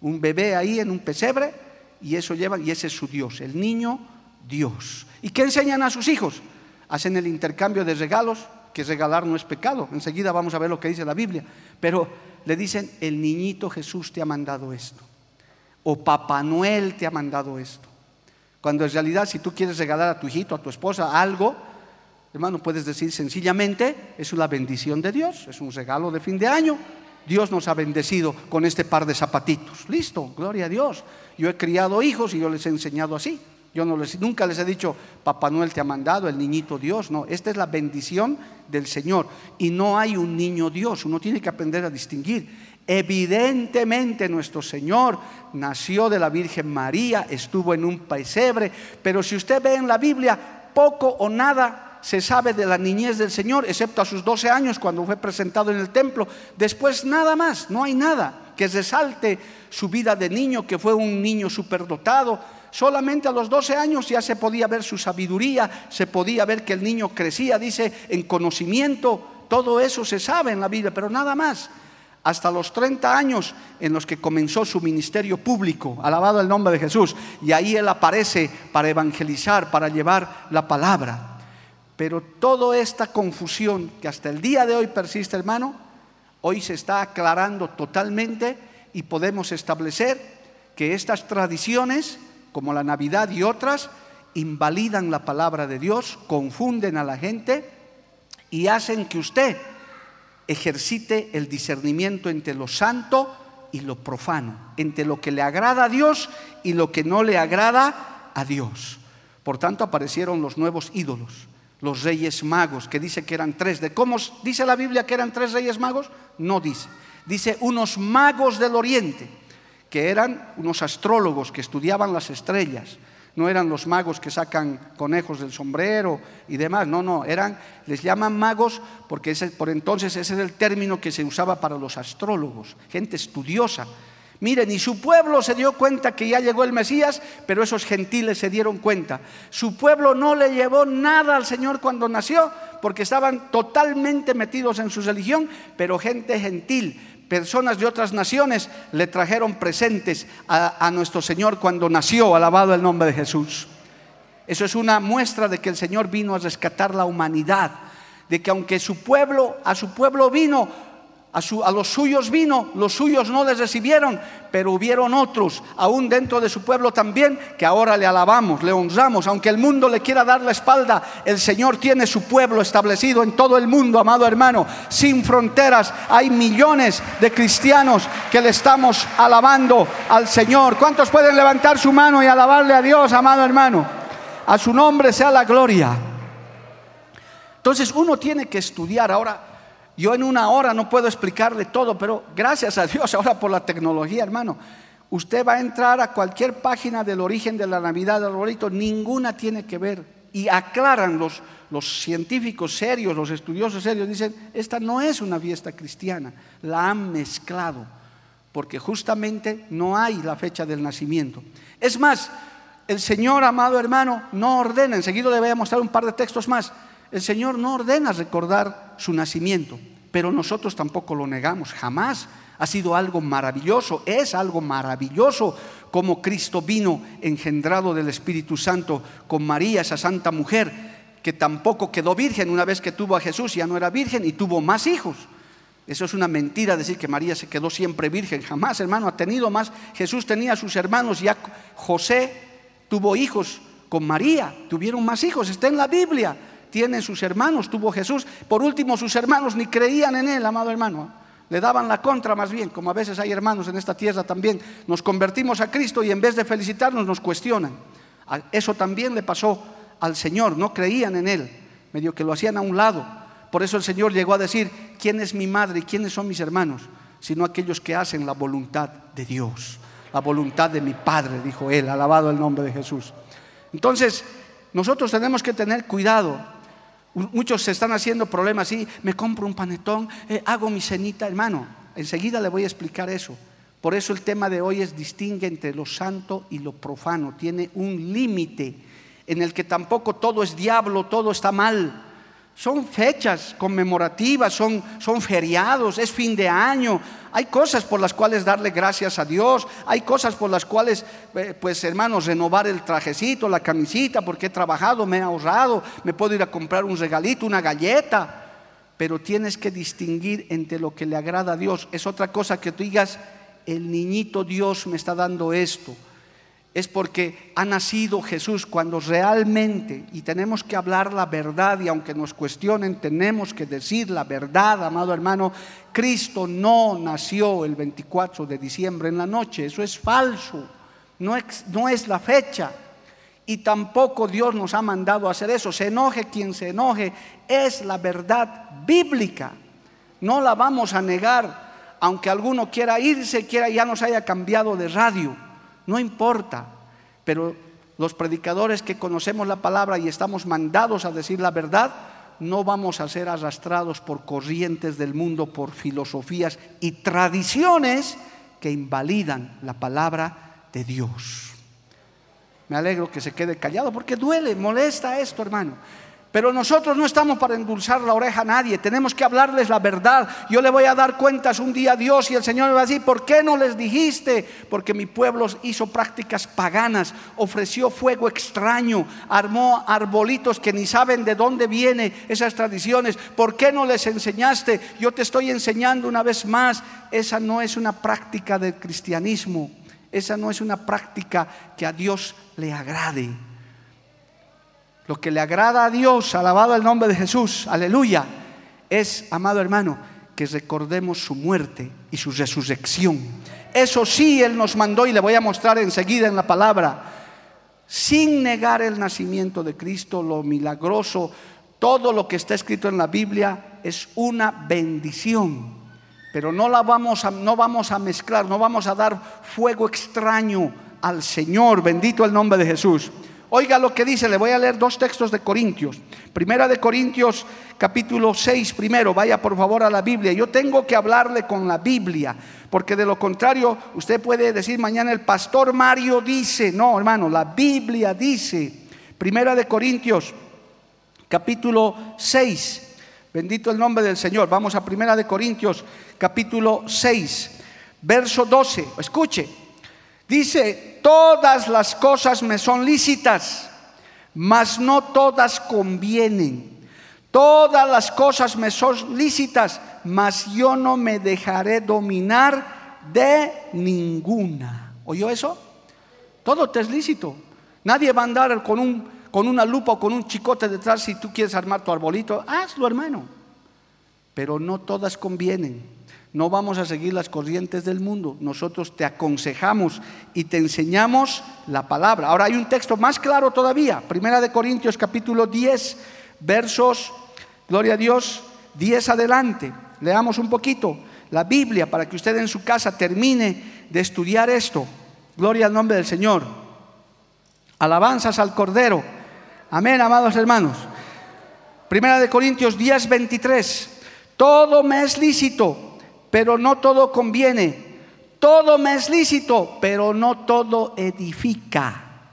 un bebé ahí en un pesebre y eso llevan y ese es su Dios, el niño Dios. ¿Y qué enseñan a sus hijos? Hacen el intercambio de regalos, que regalar no es pecado. Enseguida vamos a ver lo que dice la Biblia, pero le dicen, el niñito Jesús te ha mandado esto o Papá Noel te ha mandado esto. Cuando en realidad si tú quieres regalar a tu hijito, a tu esposa algo, Hermano, puedes decir sencillamente, es una bendición de Dios, es un regalo de fin de año. Dios nos ha bendecido con este par de zapatitos. Listo, gloria a Dios. Yo he criado hijos y yo les he enseñado así. Yo no les, nunca les he dicho, Papá Noel te ha mandado, el niñito Dios. No, esta es la bendición del Señor. Y no hay un niño Dios, uno tiene que aprender a distinguir. Evidentemente nuestro Señor nació de la Virgen María, estuvo en un pesebre, pero si usted ve en la Biblia, poco o nada se sabe de la niñez del Señor, excepto a sus 12 años cuando fue presentado en el templo. Después nada más, no hay nada que resalte su vida de niño, que fue un niño superdotado. Solamente a los 12 años ya se podía ver su sabiduría, se podía ver que el niño crecía, dice, en conocimiento. Todo eso se sabe en la Biblia, pero nada más hasta los 30 años en los que comenzó su ministerio público, alabado el nombre de Jesús, y ahí él aparece para evangelizar, para llevar la palabra. Pero toda esta confusión que hasta el día de hoy persiste, hermano, hoy se está aclarando totalmente y podemos establecer que estas tradiciones, como la Navidad y otras, invalidan la palabra de Dios, confunden a la gente y hacen que usted ejercite el discernimiento entre lo santo y lo profano, entre lo que le agrada a Dios y lo que no le agrada a Dios. Por tanto, aparecieron los nuevos ídolos los reyes magos, que dice que eran tres. ¿De cómo dice la Biblia que eran tres reyes magos? No dice. Dice unos magos del oriente, que eran unos astrólogos que estudiaban las estrellas. No eran los magos que sacan conejos del sombrero y demás, no, no, eran, les llaman magos porque por entonces ese es el término que se usaba para los astrólogos, gente estudiosa. Miren, y su pueblo se dio cuenta que ya llegó el Mesías, pero esos gentiles se dieron cuenta. Su pueblo no le llevó nada al Señor cuando nació, porque estaban totalmente metidos en su religión, pero gente gentil, personas de otras naciones le trajeron presentes a, nuestro Señor cuando nació, alabado el nombre de Jesús. Eso es una muestra de que el Señor vino a rescatar la humanidad, de que aunque su pueblo, a su pueblo vino a, los suyos vino, los suyos no les recibieron, pero hubieron otros, aún dentro de su pueblo también, que ahora le alabamos, le honramos. Aunque el mundo le quiera dar la espalda, el Señor tiene su pueblo establecido en todo el mundo, amado hermano, sin fronteras. Hay millones de cristianos que le estamos alabando al Señor. ¿Cuántos pueden levantar su mano y alabarle a Dios, amado hermano? A su nombre sea la gloria. Entonces uno tiene que estudiar ahora. Yo en una hora no puedo explicarle todo, pero gracias a Dios ahora por la tecnología, hermano. Usted va a entrar a cualquier página del origen de la Navidad del arbolito, ninguna tiene que ver. Y aclaran los, los científicos serios, los estudiosos serios, dicen, esta no es una fiesta cristiana, la han mezclado, porque justamente no hay la fecha del nacimiento. Es más, el Señor, amado hermano, no ordena, enseguida le voy a mostrar un par de textos más, el Señor no ordena recordar su nacimiento, pero nosotros tampoco lo negamos, jamás. Ha sido algo maravilloso, es algo maravilloso como Cristo vino engendrado del Espíritu Santo con María, esa santa mujer, que tampoco quedó virgen una vez que tuvo a Jesús, ya no era virgen y tuvo más hijos. Eso es una mentira decir que María se quedó siempre virgen. Jamás, hermano, ha tenido más. Jesús tenía a sus hermanos, ya José tuvo hijos con María, tuvieron más hijos, está en la Biblia tienen sus hermanos, tuvo Jesús. Por último, sus hermanos ni creían en él, amado hermano. Le daban la contra más bien, como a veces hay hermanos en esta tierra también. Nos convertimos a Cristo y en vez de felicitarnos nos cuestionan. Eso también le pasó al Señor, no creían en Él, medio que lo hacían a un lado. Por eso el Señor llegó a decir, ¿quién es mi madre y quiénes son mis hermanos? Sino aquellos que hacen la voluntad de Dios, la voluntad de mi Padre, dijo Él, alabado el nombre de Jesús. Entonces, nosotros tenemos que tener cuidado Muchos se están haciendo problemas así, me compro un panetón, eh, hago mi cenita, hermano. Enseguida le voy a explicar eso. Por eso el tema de hoy es distingue entre lo santo y lo profano. Tiene un límite en el que tampoco todo es diablo, todo está mal. Son fechas conmemorativas, son, son feriados, es fin de año. Hay cosas por las cuales darle gracias a Dios, hay cosas por las cuales, eh, pues hermanos, renovar el trajecito, la camisita, porque he trabajado, me he ahorrado, me puedo ir a comprar un regalito, una galleta. Pero tienes que distinguir entre lo que le agrada a Dios. Es otra cosa que tú digas, el niñito Dios me está dando esto es porque ha nacido Jesús cuando realmente, y tenemos que hablar la verdad, y aunque nos cuestionen, tenemos que decir la verdad, amado hermano, Cristo no nació el 24 de diciembre en la noche, eso es falso, no es, no es la fecha. Y tampoco Dios nos ha mandado a hacer eso. Se enoje quien se enoje, es la verdad bíblica. No la vamos a negar, aunque alguno quiera irse, quiera ya nos haya cambiado de radio no importa, pero los predicadores que conocemos la palabra y estamos mandados a decir la verdad, no vamos a ser arrastrados por corrientes del mundo, por filosofías y tradiciones que invalidan la palabra de Dios. Me alegro que se quede callado porque duele, molesta esto, hermano. Pero nosotros no estamos para endulzar la oreja a nadie, tenemos que hablarles la verdad. Yo le voy a dar cuentas un día a Dios y el Señor me va a decir, ¿por qué no les dijiste? Porque mi pueblo hizo prácticas paganas, ofreció fuego extraño, armó arbolitos que ni saben de dónde vienen esas tradiciones. ¿Por qué no les enseñaste? Yo te estoy enseñando una vez más, esa no es una práctica del cristianismo, esa no es una práctica que a Dios le agrade. Lo que le agrada a Dios, alabado el nombre de Jesús, aleluya, es, amado hermano, que recordemos su muerte y su resurrección. Eso sí, Él nos mandó y le voy a mostrar enseguida en la palabra, sin negar el nacimiento de Cristo, lo milagroso, todo lo que está escrito en la Biblia es una bendición. Pero no la vamos a, no vamos a mezclar, no vamos a dar fuego extraño al Señor. Bendito el nombre de Jesús. Oiga lo que dice, le voy a leer dos textos de Corintios. Primera de Corintios capítulo 6 primero, vaya por favor a la Biblia. Yo tengo que hablarle con la Biblia, porque de lo contrario usted puede decir mañana el pastor Mario dice, no hermano, la Biblia dice. Primera de Corintios capítulo 6. Bendito el nombre del Señor. Vamos a Primera de Corintios capítulo 6, verso 12. Escuche. Dice, todas las cosas me son lícitas, mas no todas convienen. Todas las cosas me son lícitas, mas yo no me dejaré dominar de ninguna. ¿Oyó eso? Todo te es lícito. Nadie va a andar con, un, con una lupa o con un chicote detrás si tú quieres armar tu arbolito. Hazlo, hermano. Pero no todas convienen. No vamos a seguir las corrientes del mundo. Nosotros te aconsejamos y te enseñamos la palabra. Ahora hay un texto más claro todavía. Primera de Corintios capítulo 10, versos, gloria a Dios, 10 adelante. Leamos un poquito la Biblia para que usted en su casa termine de estudiar esto. Gloria al nombre del Señor. Alabanzas al Cordero. Amén, amados hermanos. Primera de Corintios 10, 23. Todo me es lícito pero no todo conviene. Todo me es lícito, pero no todo edifica.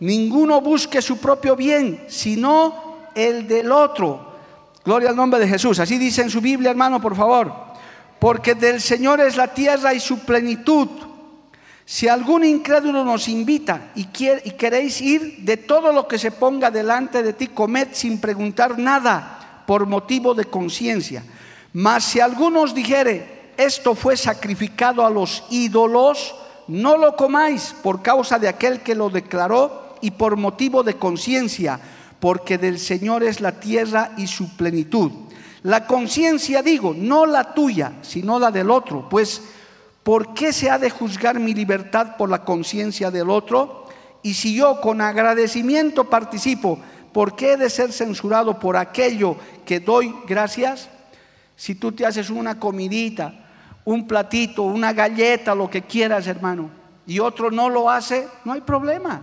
Ninguno busque su propio bien, sino el del otro. Gloria al nombre de Jesús. Así dice en su Biblia, hermano, por favor. Porque del Señor es la tierra y su plenitud. Si algún incrédulo nos invita y, quiere, y queréis ir, de todo lo que se ponga delante de ti, comed sin preguntar nada por motivo de conciencia mas si algunos dijere, esto fue sacrificado a los ídolos, no lo comáis por causa de aquel que lo declaró y por motivo de conciencia, porque del Señor es la tierra y su plenitud. La conciencia, digo, no la tuya, sino la del otro, pues ¿por qué se ha de juzgar mi libertad por la conciencia del otro? Y si yo con agradecimiento participo, ¿por qué he de ser censurado por aquello que doy gracias? Si tú te haces una comidita, un platito, una galleta, lo que quieras, hermano, y otro no lo hace, no hay problema.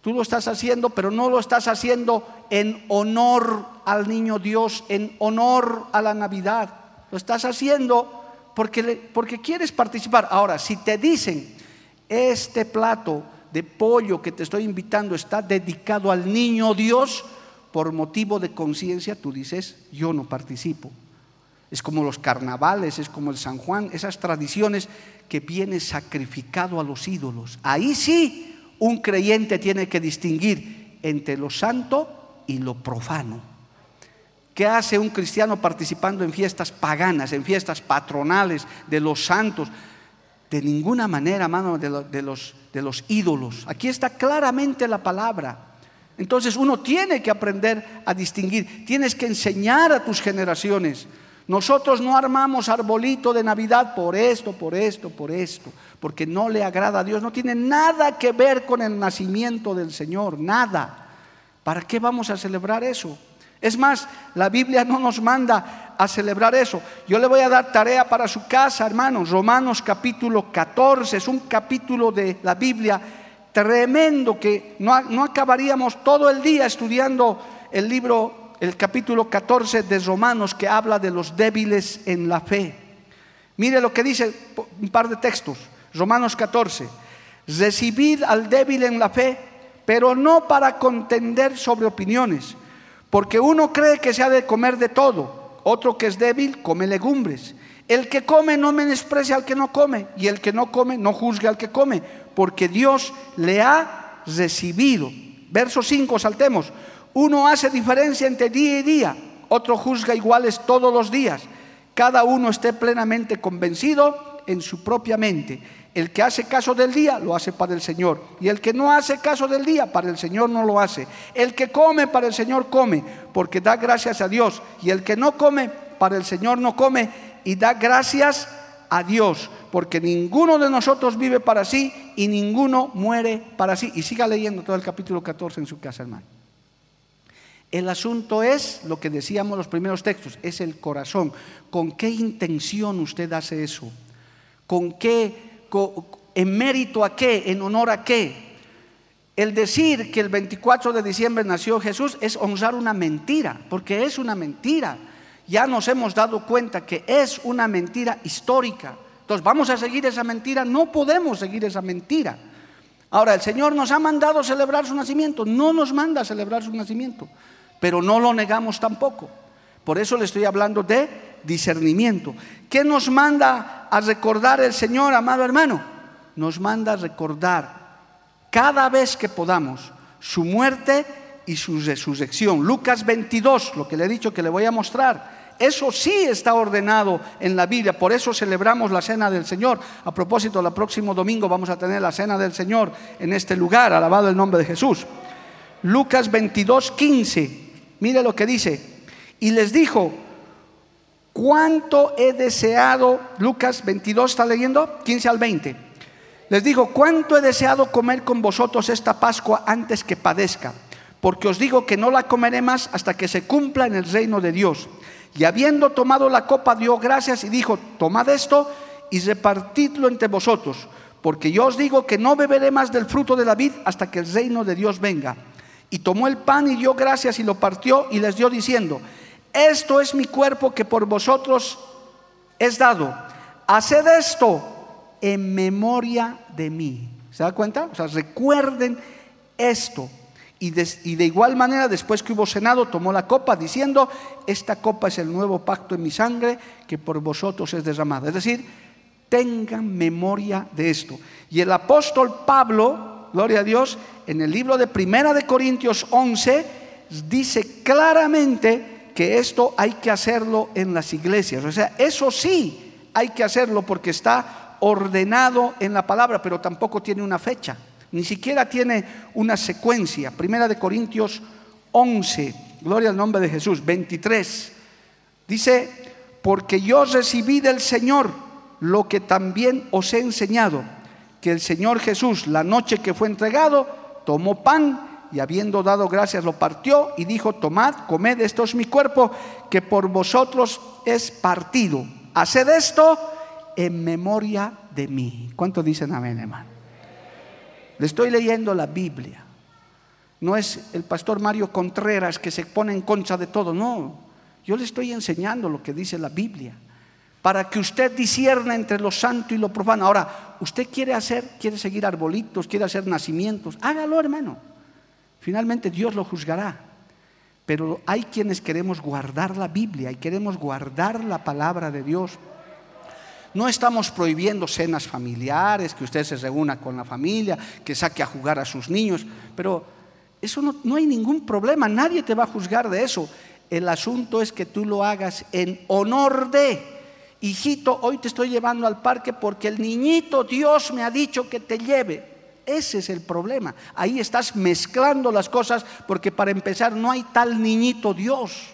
Tú lo estás haciendo, pero no lo estás haciendo en honor al niño Dios, en honor a la Navidad. Lo estás haciendo porque, porque quieres participar. Ahora, si te dicen, este plato de pollo que te estoy invitando está dedicado al niño Dios, por motivo de conciencia, tú dices, yo no participo es como los carnavales, es como el San Juan, esas tradiciones que viene sacrificado a los ídolos. Ahí sí un creyente tiene que distinguir entre lo santo y lo profano. ¿Qué hace un cristiano participando en fiestas paganas, en fiestas patronales de los santos? De ninguna manera, mano, de, los, de los ídolos. Aquí está claramente la palabra. Entonces uno tiene que aprender a distinguir, tienes que enseñar a tus generaciones nosotros no armamos arbolito de Navidad por esto, por esto, por esto, porque no le agrada a Dios. No tiene nada que ver con el nacimiento del Señor, nada. ¿Para qué vamos a celebrar eso? Es más, la Biblia no nos manda a celebrar eso. Yo le voy a dar tarea para su casa, hermanos. Romanos capítulo 14 es un capítulo de la Biblia tremendo que no, no acabaríamos todo el día estudiando el libro el capítulo 14 de Romanos que habla de los débiles en la fe. Mire lo que dice un par de textos. Romanos 14. Recibid al débil en la fe, pero no para contender sobre opiniones, porque uno cree que se ha de comer de todo, otro que es débil come legumbres. El que come no menosprecia al que no come, y el que no come no juzgue al que come, porque Dios le ha recibido. Verso 5, saltemos. Uno hace diferencia entre día y día, otro juzga iguales todos los días. Cada uno esté plenamente convencido en su propia mente. El que hace caso del día lo hace para el Señor. Y el que no hace caso del día, para el Señor no lo hace. El que come, para el Señor come, porque da gracias a Dios. Y el que no come, para el Señor no come y da gracias a Dios. Porque ninguno de nosotros vive para sí y ninguno muere para sí. Y siga leyendo todo el capítulo 14 en su casa, hermano. El asunto es lo que decíamos los primeros textos, es el corazón. ¿Con qué intención usted hace eso? ¿Con qué, ¿En mérito a qué? ¿En honor a qué? El decir que el 24 de diciembre nació Jesús es honrar una mentira, porque es una mentira. Ya nos hemos dado cuenta que es una mentira histórica. Entonces, ¿vamos a seguir esa mentira? No podemos seguir esa mentira. Ahora, el Señor nos ha mandado celebrar su nacimiento, no nos manda a celebrar su nacimiento, pero no lo negamos tampoco. Por eso le estoy hablando de discernimiento. ¿Qué nos manda a recordar el Señor, amado hermano? Nos manda a recordar cada vez que podamos su muerte y su resurrección. Lucas 22, lo que le he dicho que le voy a mostrar. Eso sí está ordenado en la Biblia, por eso celebramos la cena del Señor. A propósito, el próximo domingo vamos a tener la cena del Señor en este lugar, alabado el nombre de Jesús. Lucas 22, 15, mire lo que dice. Y les dijo, ¿cuánto he deseado? Lucas 22 está leyendo, 15 al 20. Les dijo, ¿cuánto he deseado comer con vosotros esta Pascua antes que padezca? Porque os digo que no la comeré más hasta que se cumpla en el reino de Dios. Y habiendo tomado la copa, dio gracias y dijo, tomad esto y repartidlo entre vosotros, porque yo os digo que no beberé más del fruto de la vid hasta que el reino de Dios venga. Y tomó el pan y dio gracias y lo partió y les dio diciendo, esto es mi cuerpo que por vosotros es dado. Haced esto en memoria de mí. ¿Se da cuenta? O sea, recuerden esto. Y de, igual manera, después que hubo cenado, tomó la copa diciendo, esta copa es el nuevo pacto en mi sangre que por vosotros es derramada. Es decir, tengan memoria de esto. Y el apóstol Pablo, gloria a Dios, en el libro de Primera de Corintios 11, dice claramente que esto hay que hacerlo en las iglesias. O sea, eso sí hay que hacerlo porque está ordenado en la palabra, pero tampoco tiene una fecha ni siquiera tiene una secuencia. Primera de Corintios 11, gloria al nombre de Jesús, 23. Dice, porque yo recibí del Señor lo que también os he enseñado, que el Señor Jesús, la noche que fue entregado, tomó pan y habiendo dado gracias lo partió y dijo, tomad, comed, esto es mi cuerpo, que por vosotros es partido. Haced esto en memoria de mí. ¿Cuánto dicen amén, hermano? Le estoy leyendo la Biblia. No es el pastor Mario Contreras que se pone en contra de todo, no. Yo le estoy enseñando lo que dice la Biblia. Para que usted disierna entre lo santo y lo profano. Ahora, usted quiere hacer, quiere seguir arbolitos, quiere hacer nacimientos. Hágalo, hermano. Finalmente Dios lo juzgará. Pero hay quienes queremos guardar la Biblia y queremos guardar la palabra de Dios. No estamos prohibiendo cenas familiares, que usted se reúna con la familia, que saque a jugar a sus niños, pero eso no, no hay ningún problema, nadie te va a juzgar de eso. El asunto es que tú lo hagas en honor de, hijito, hoy te estoy llevando al parque porque el niñito Dios me ha dicho que te lleve. Ese es el problema. Ahí estás mezclando las cosas porque para empezar no hay tal niñito Dios.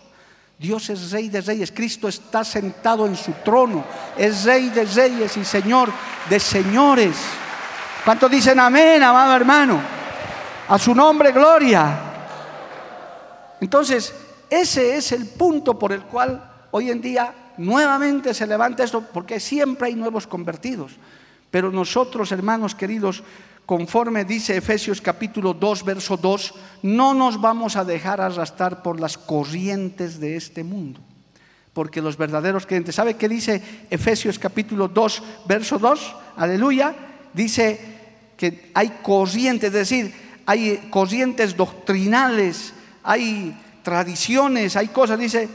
Dios es rey de reyes, Cristo está sentado en su trono, es rey de reyes y señor de señores. ¿Cuántos dicen amén, amado hermano? A su nombre, gloria. Entonces, ese es el punto por el cual hoy en día nuevamente se levanta esto, porque siempre hay nuevos convertidos. Pero nosotros, hermanos queridos, conforme dice Efesios capítulo 2, verso 2, no nos vamos a dejar arrastrar por las corrientes de este mundo. Porque los verdaderos creyentes, ¿sabe qué dice Efesios capítulo 2, verso 2? Aleluya. Dice que hay corrientes, es decir, hay corrientes doctrinales, hay tradiciones, hay cosas, dice,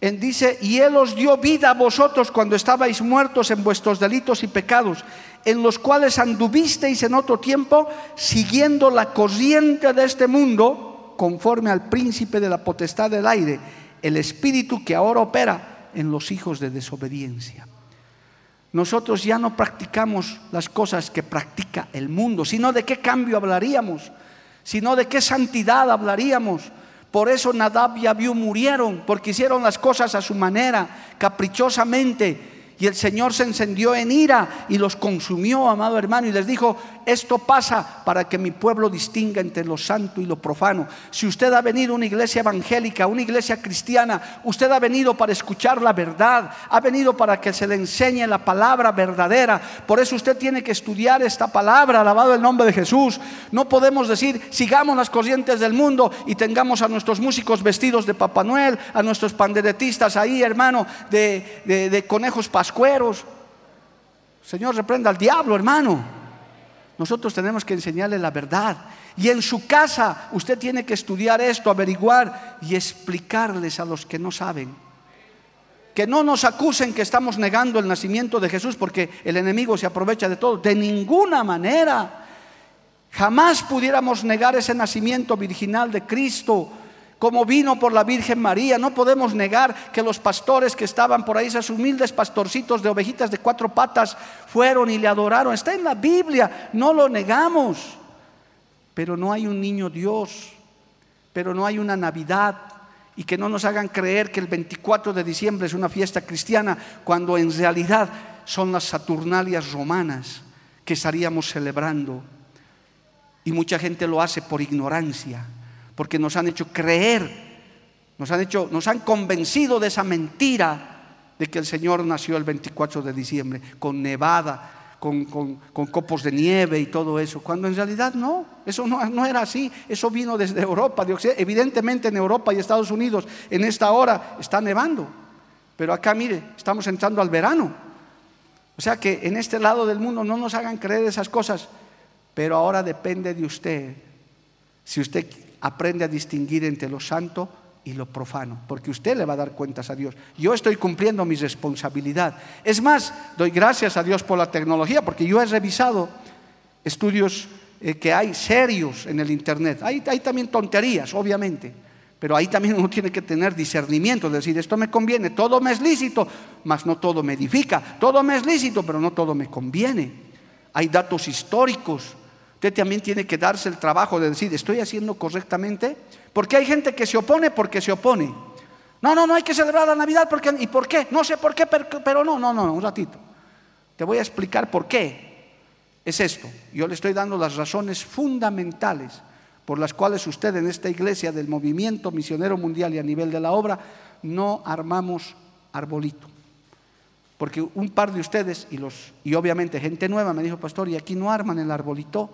dice, y Él os dio vida a vosotros cuando estabais muertos en vuestros delitos y pecados, en los cuales anduvisteis en otro tiempo, siguiendo la corriente de este mundo, conforme al príncipe de la potestad del aire, el espíritu que ahora opera en los hijos de desobediencia. Nosotros ya no practicamos las cosas que practica el mundo, sino de qué cambio hablaríamos, sino de qué santidad hablaríamos por eso Nadab y Abiú murieron, porque hicieron las cosas a su manera, caprichosamente, Y el Señor se encendió en ira y los consumió, amado hermano, y les dijo, esto pasa para que mi pueblo distinga entre lo santo y lo profano. Si usted ha venido a una iglesia evangélica, una iglesia cristiana, usted ha venido para escuchar la verdad, ha venido para que se le enseñe la palabra verdadera. Por eso usted tiene que estudiar esta palabra, alabado el nombre de Jesús. No podemos decir, sigamos las corrientes del mundo y tengamos a nuestros músicos vestidos de Papá Noel, a nuestros panderetistas ahí, hermano, de, de conejos pascueros. Señor, reprenda al diablo, hermano. Nosotros tenemos que enseñarle la verdad. Y en su casa usted tiene que estudiar esto, averiguar y explicarles a los que no saben. Que no nos acusen que estamos negando el nacimiento de Jesús porque el enemigo se aprovecha de todo. De ninguna manera. Jamás pudiéramos negar ese nacimiento virginal de Cristo como vino por la Virgen María. No podemos negar que los pastores que estaban por ahí, esos humildes pastorcitos de ovejitas de cuatro patas, fueron y le adoraron. Está en la Biblia, no lo negamos. Pero no hay un niño Dios, pero no hay una Navidad. Y que no nos hagan creer que el 24 de diciembre es una fiesta cristiana, cuando en realidad son las Saturnalias romanas que estaríamos celebrando. Y mucha gente lo hace por ignorancia porque nos han hecho creer, nos han, hecho, nos han convencido de esa mentira de que el Señor nació el 24 de diciembre, con nevada, con, copos de nieve y todo eso, cuando en realidad no, eso no, no era así, eso vino desde Europa, evidentemente en Europa y Estados Unidos en esta hora está nevando, pero acá mire, estamos entrando al verano, o sea que en este lado del mundo no nos hagan creer esas cosas, pero ahora depende de usted, si usted aprende a distinguir entre lo santo y lo profano, porque usted le va a dar cuentas a Dios. Yo estoy cumpliendo mi responsabilidad. Es más, doy gracias a Dios por la tecnología, porque yo he revisado estudios eh, que hay serios en el Internet. Hay, también tonterías, obviamente, pero ahí también uno tiene que tener discernimiento, decir, esto me conviene, todo me es lícito, mas no todo me edifica, todo me es lícito, pero no todo me conviene. Hay datos históricos, Usted también tiene que darse el trabajo de decir, ¿estoy haciendo correctamente? Porque hay gente que se opone porque se opone. No, no, no hay que celebrar la Navidad porque... ¿Y por qué? No sé por qué, pero, no, no, no, un ratito. Te voy a explicar por qué. Es esto. Yo le estoy dando las razones fundamentales por las cuales usted en esta iglesia del movimiento misionero mundial y a nivel de la obra no armamos arbolito. Porque un par de ustedes y, los, y obviamente gente nueva me dijo, pastor, y aquí no arman el arbolito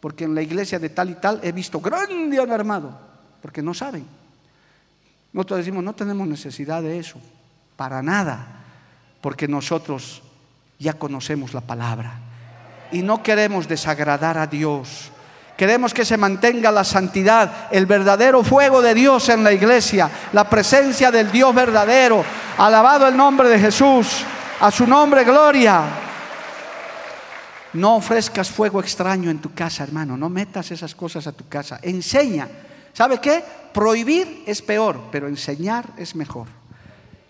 porque en la iglesia de tal y tal he visto grande armado, porque no saben. Nosotros decimos, no tenemos necesidad de eso, para nada, porque nosotros ya conocemos la palabra y no queremos desagradar a Dios. Queremos que se mantenga la santidad, el verdadero fuego de Dios en la iglesia, la presencia del Dios verdadero. Alabado el nombre de Jesús, a su nombre gloria. No ofrezcas fuego extraño en tu casa, hermano. No metas esas cosas a tu casa. Enseña. ¿Sabe qué? Prohibir es peor, pero enseñar es mejor.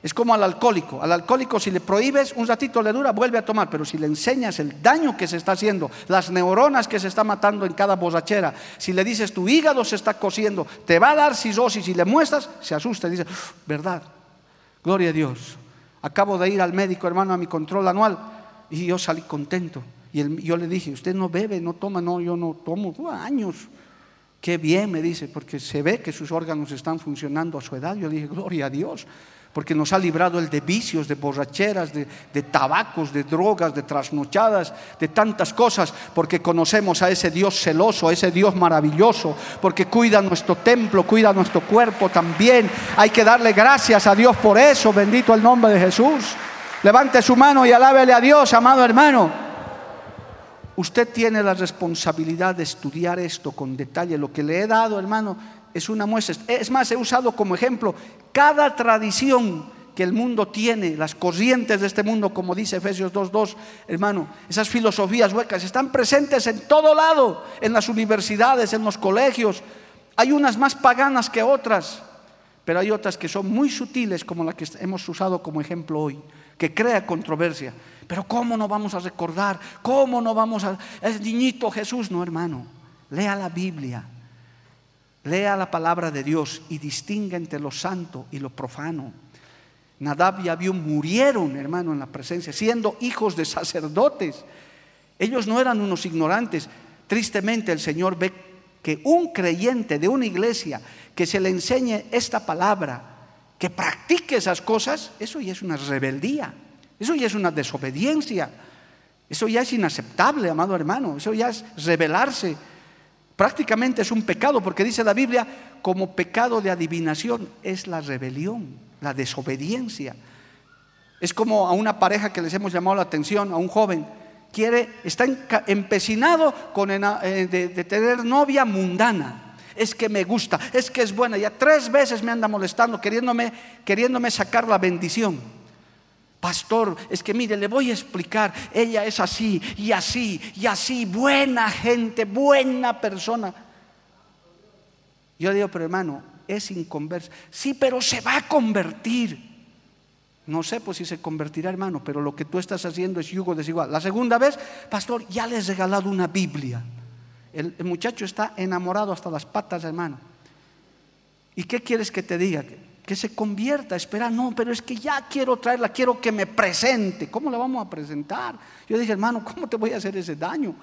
Es como al alcohólico. Al alcohólico si le prohíbes, un ratito le dura, vuelve a tomar. Pero si le enseñas el daño que se está haciendo, las neuronas que se está matando en cada borrachera, si le dices tu hígado se está cociendo, te va a dar cirrosis y le muestras, se asusta y dice, verdad, gloria a Dios. Acabo de ir al médico, hermano, a mi control anual y yo salí contento. Y yo le dije, usted no bebe, no toma, no, yo no tomo, años. Qué bien, me dice, porque se ve que sus órganos están funcionando a su edad. Yo dije, gloria a Dios, porque nos ha librado el de vicios, de borracheras, de, de, tabacos, de drogas, de trasnochadas, de tantas cosas, porque conocemos a ese Dios celoso, a ese Dios maravilloso, porque cuida nuestro templo, cuida nuestro cuerpo también. Hay que darle gracias a Dios por eso, bendito el nombre de Jesús. Levante su mano y alábele a Dios, amado hermano. Usted tiene la responsabilidad de estudiar esto con detalle. Lo que le he dado, hermano, es una muestra. Es más, he usado como ejemplo cada tradición que el mundo tiene, las corrientes de este mundo, como dice Efesios 2.2, hermano, esas filosofías huecas están presentes en todo lado, en las universidades, en los colegios. Hay unas más paganas que otras, pero hay otras que son muy sutiles, como la que hemos usado como ejemplo hoy, que crea controversia. Pero ¿cómo no vamos a recordar? ¿Cómo no vamos a... Es niñito Jesús, no hermano. Lea la Biblia. Lea la palabra de Dios y distinga entre lo santo y lo profano. Nadab y Abiú murieron, hermano, en la presencia, siendo hijos de sacerdotes. Ellos no eran unos ignorantes. Tristemente el Señor ve que un creyente de una iglesia que se le enseñe esta palabra, que practique esas cosas, eso ya es una rebeldía, eso ya es una desobediencia, eso ya es inaceptable, amado hermano, eso ya es rebelarse. Prácticamente es un pecado, porque dice la Biblia, como pecado de adivinación es la rebelión, la desobediencia. Es como a una pareja que les hemos llamado la atención, a un joven, quiere, está empecinado con eh, de tener novia mundana es que me gusta, es que es buena. Ya tres veces me anda molestando, queriéndome, queriéndome sacar la bendición. Pastor, es que mire, le voy a explicar, ella es así y así y así, buena gente, buena persona. Yo digo, pero hermano, es inconverso. Sí, pero se va a convertir. No sé pues si se convertirá, hermano, pero lo que tú estás haciendo es yugo desigual. La segunda vez, pastor, ya le he regalado una Biblia. El, muchacho está enamorado hasta las patas, hermano. ¿Y qué quieres que te diga? Que se convierta, espera, no, pero es que ya quiero traerla, quiero que me presente. ¿Cómo la vamos a presentar? Yo dije, hermano, <laughs> ¿cómo te voy a hacer ese daño?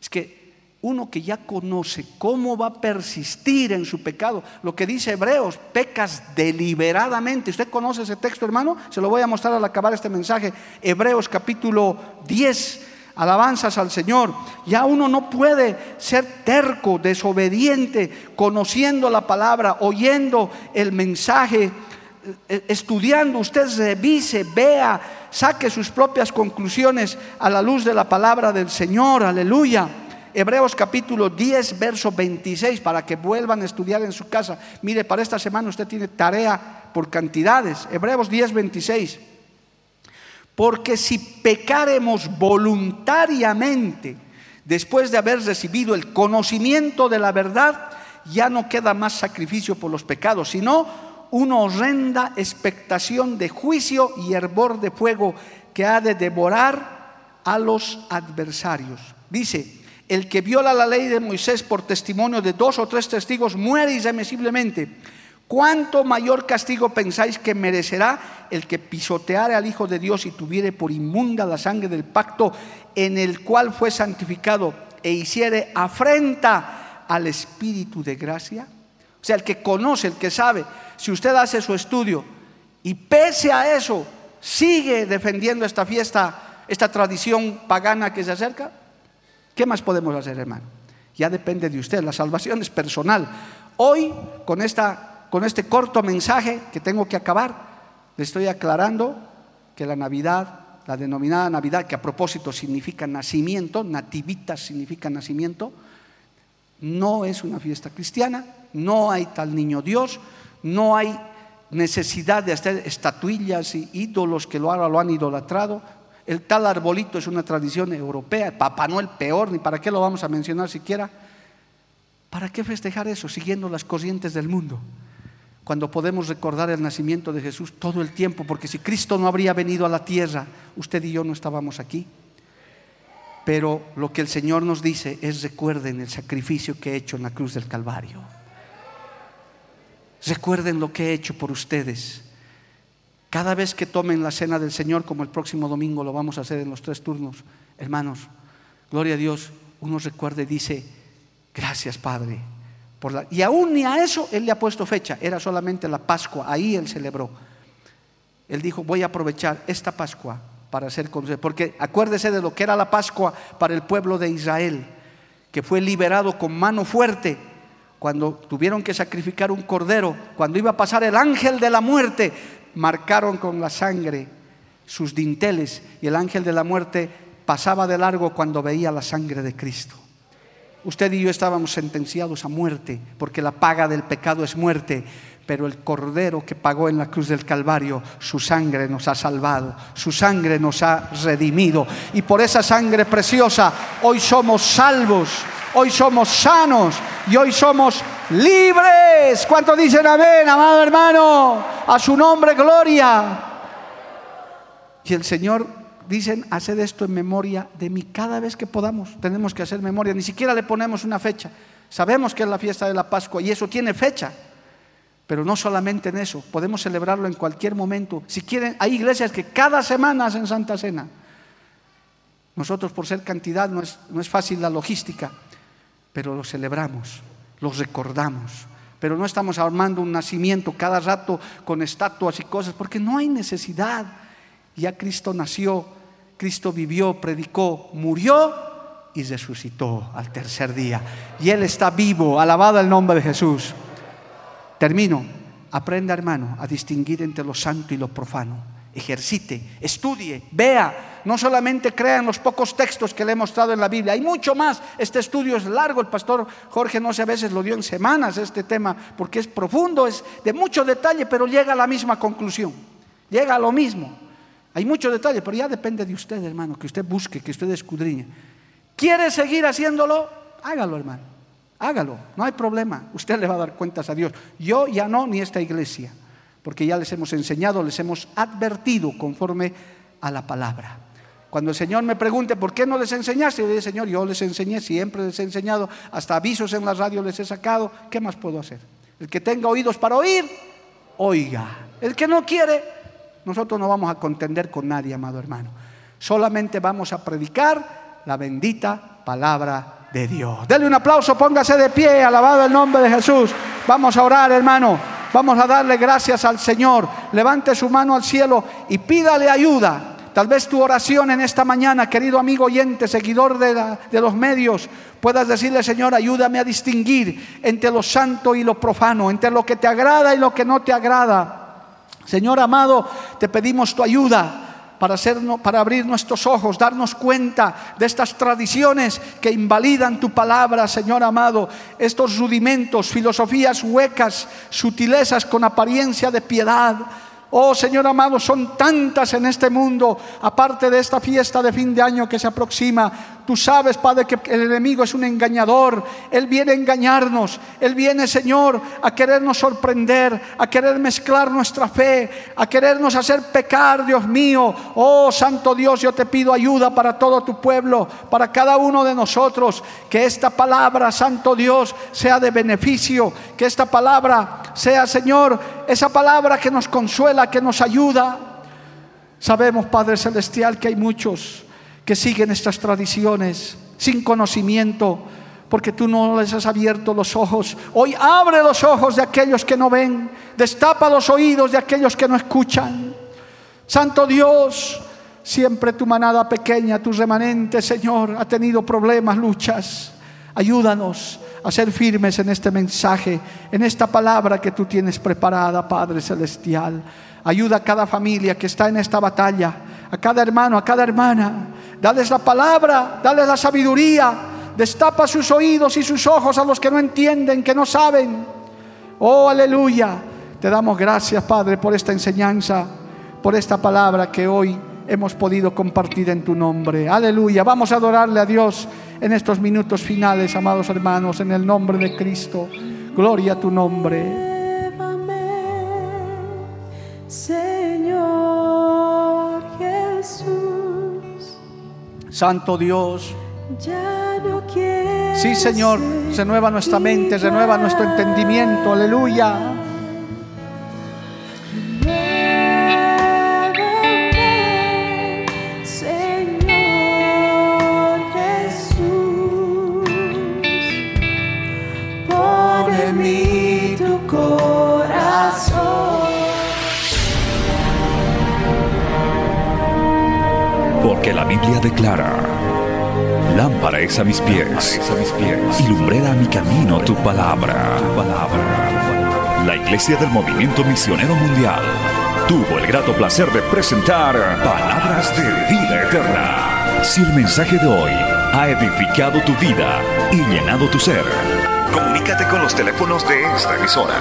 Es que uno que ya conoce cómo va a persistir en su pecado, lo que dice Hebreos, pecas deliberadamente. ¿Usted conoce ese texto, hermano? Se lo voy a mostrar al acabar este mensaje. Hebreos capítulo 10, alabanzas al Señor. Ya uno no puede ser terco, desobediente, conociendo la palabra, oyendo el mensaje, eh, estudiando. Usted revise, vea, saque sus propias conclusiones a la luz de la palabra del Señor. Aleluya. Hebreos capítulo 10, verso 26, para que vuelvan a estudiar en su casa. Mire, para esta semana usted tiene tarea por cantidades. Hebreos 10, 26. Porque si pecaremos voluntariamente después de haber recibido el conocimiento de la verdad, ya no queda más sacrificio por los pecados, sino una horrenda expectación de juicio y hervor de fuego que ha de devorar a los adversarios. Dice, el que viola la ley de Moisés por testimonio de dos o tres testigos muere irremisiblemente. ¿Cuánto mayor castigo pensáis que merecerá el que pisoteare al Hijo de Dios y tuviere por inmunda la sangre del pacto en el cual fue santificado e hiciere afrenta al Espíritu de gracia? O sea, el que conoce, el que sabe, si usted hace su estudio y pese a eso sigue defendiendo esta fiesta, esta tradición pagana que se acerca, ¿qué más podemos hacer, hermano? Ya depende de usted, la salvación es personal. Hoy, con esta con este corto mensaje que tengo que acabar, le estoy aclarando que la Navidad, la denominada Navidad, que a propósito significa nacimiento, nativitas significa nacimiento, no es una fiesta cristiana, no hay tal niño Dios, no hay necesidad de hacer estatuillas y ídolos que lo, lo han idolatrado. El tal arbolito es una tradición europea, Papá Noel peor, ni para qué lo vamos a mencionar siquiera. ¿Para qué festejar eso siguiendo las corrientes del mundo? Cuando podemos recordar el nacimiento de Jesús todo el tiempo, porque si Cristo no habría venido a la tierra, usted y yo no estábamos aquí. Pero lo que el Señor nos dice es recuerden el sacrificio que he hecho en la cruz del Calvario. Recuerden lo que he hecho por ustedes. Cada vez que tomen la cena del Señor, como el próximo domingo lo vamos a hacer en los tres turnos, hermanos, gloria a Dios, uno recuerde y dice, gracias Padre, y aún ni a eso él le ha puesto fecha, era solamente la Pascua, ahí él celebró. Él dijo, voy a aprovechar esta Pascua para hacer conocido, porque acuérdese de lo que era la Pascua para el pueblo de Israel, que fue liberado con mano fuerte cuando tuvieron que sacrificar un cordero, cuando iba a pasar el ángel de la muerte, marcaron con la sangre sus dinteles y el ángel de la muerte pasaba de largo cuando veía la sangre de Cristo. Usted y yo estábamos sentenciados a muerte, porque la paga del pecado es muerte, pero el Cordero que pagó en la cruz del Calvario, su sangre nos ha salvado, su sangre nos ha redimido. Y por esa sangre preciosa hoy somos salvos, hoy somos sanos y hoy somos libres. ¿Cuánto dicen amén, amado hermano? A su nombre, gloria. Y el Señor dicen, haced esto en memoria de mí. Cada vez que podamos, tenemos que hacer memoria. Ni siquiera le ponemos una fecha. Sabemos que es la fiesta de la Pascua y eso tiene fecha. Pero no solamente en eso, podemos celebrarlo en cualquier momento. Si quieren, hay iglesias que cada semana hacen Santa Cena. Nosotros por ser cantidad no es, no es fácil la logística, pero lo celebramos, lo recordamos. Pero no estamos armando un nacimiento cada rato con estatuas y cosas, porque no hay necesidad. Ya Cristo nació, Cristo vivió, predicó, murió y resucitó al tercer día. Y Él está vivo, alabado el nombre de Jesús. Termino. Aprenda, hermano, a distinguir entre lo santo y lo profano. Ejercite, estudie, vea. No solamente crea en los pocos textos que le he mostrado en la Biblia. Hay mucho más. Este estudio es largo. El pastor Jorge no sé, a veces lo dio en semanas este tema porque es profundo, es de mucho detalle, pero llega a la misma conclusión. Llega a lo mismo. Hay mucho detalle, pero ya depende de usted, hermano, que usted busque, que usted escudriñe. ¿Quiere seguir haciéndolo? Hágalo, hermano. Hágalo, no hay problema. Usted le va a dar cuentas a Dios. Yo ya no, ni esta iglesia, porque ya les hemos enseñado, les hemos advertido conforme a la palabra. Cuando el Señor me pregunte, ¿por qué no les enseñaste? Yo le digo, Señor, yo les enseñé, siempre les he enseñado, hasta avisos en la radio les he sacado, ¿qué más puedo hacer? El que tenga oídos para oír, oiga. El que no quiere, nosotros no vamos a contender con nadie, amado hermano. Solamente vamos a predicar la bendita palabra de Dios. Dele un aplauso, póngase de pie, alabado el nombre de Jesús. Vamos a orar, hermano. Vamos a darle gracias al Señor. Levante su mano al cielo y pídale ayuda. Tal vez tu oración en esta mañana, querido amigo oyente, seguidor de, de, los medios, puedas decirle, Señor, ayúdame a distinguir entre lo santo y lo profano, entre lo que te agrada y lo que no te agrada. Señor amado, te pedimos tu ayuda para, para abrir nuestros ojos, darnos cuenta de estas tradiciones que invalidan tu palabra, Señor amado, estos rudimentos, filosofías huecas, sutilezas con apariencia de piedad. Oh Señor amado, son tantas en este mundo, aparte de esta fiesta de fin de año que se aproxima. Tú sabes, Padre, que el enemigo es un engañador. Él viene a engañarnos. Él viene, Señor, a querernos sorprender, a querer mezclar nuestra fe, a querernos hacer pecar, Dios mío. Oh Santo Dios, yo te pido ayuda para todo tu pueblo, para cada uno de nosotros. Que esta palabra, Santo Dios, sea de beneficio. Que esta palabra sea, Señor, esa palabra que nos consuela, que nos ayuda. Sabemos, Padre Celestial, que hay muchos que siguen estas tradiciones sin conocimiento, porque tú no les has abierto los ojos. Hoy abre los ojos de aquellos que no ven, destapa los oídos de aquellos que no escuchan. Santo Dios, siempre tu manada pequeña, tu remanente, Señor, ha tenido problemas, luchas. Ayúdanos a ser firmes en este mensaje, en esta palabra que tú tienes preparada, Padre Celestial. Ayuda a cada familia que está en esta batalla, a cada hermano, a cada hermana Dales la palabra, dales la sabiduría. Destapa sus oídos y sus ojos a los que no entienden, que no saben. Oh, aleluya. Te damos gracias, Padre, por esta enseñanza, por esta palabra que hoy hemos podido compartir en tu nombre. Aleluya. Vamos a adorarle a Dios en estos minutos finales, amados hermanos, en el nombre de Cristo. Gloria a tu nombre. Santo Dios. Sí, Señor, renueva nuestra mente, renueva nuestro entendimiento. Aleluya. La Biblia declara, lámpara es a mis pies, y lumbrera a mi camino tu palabra. La Iglesia del Movimiento Misionero Mundial tuvo el grato placer de presentar Palabras de Vida Eterna. Si el mensaje de hoy ha edificado tu vida y llenado tu ser, comunícate con los teléfonos de esta emisora.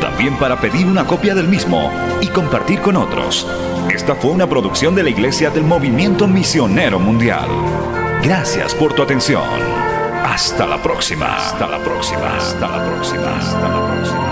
También para pedir una copia del mismo y compartir con otros. Esta fue una producción de la Iglesia del Movimiento Misionero Mundial. Gracias por tu atención. Hasta la próxima. Hasta la próxima. Hasta la próxima. Hasta la próxima.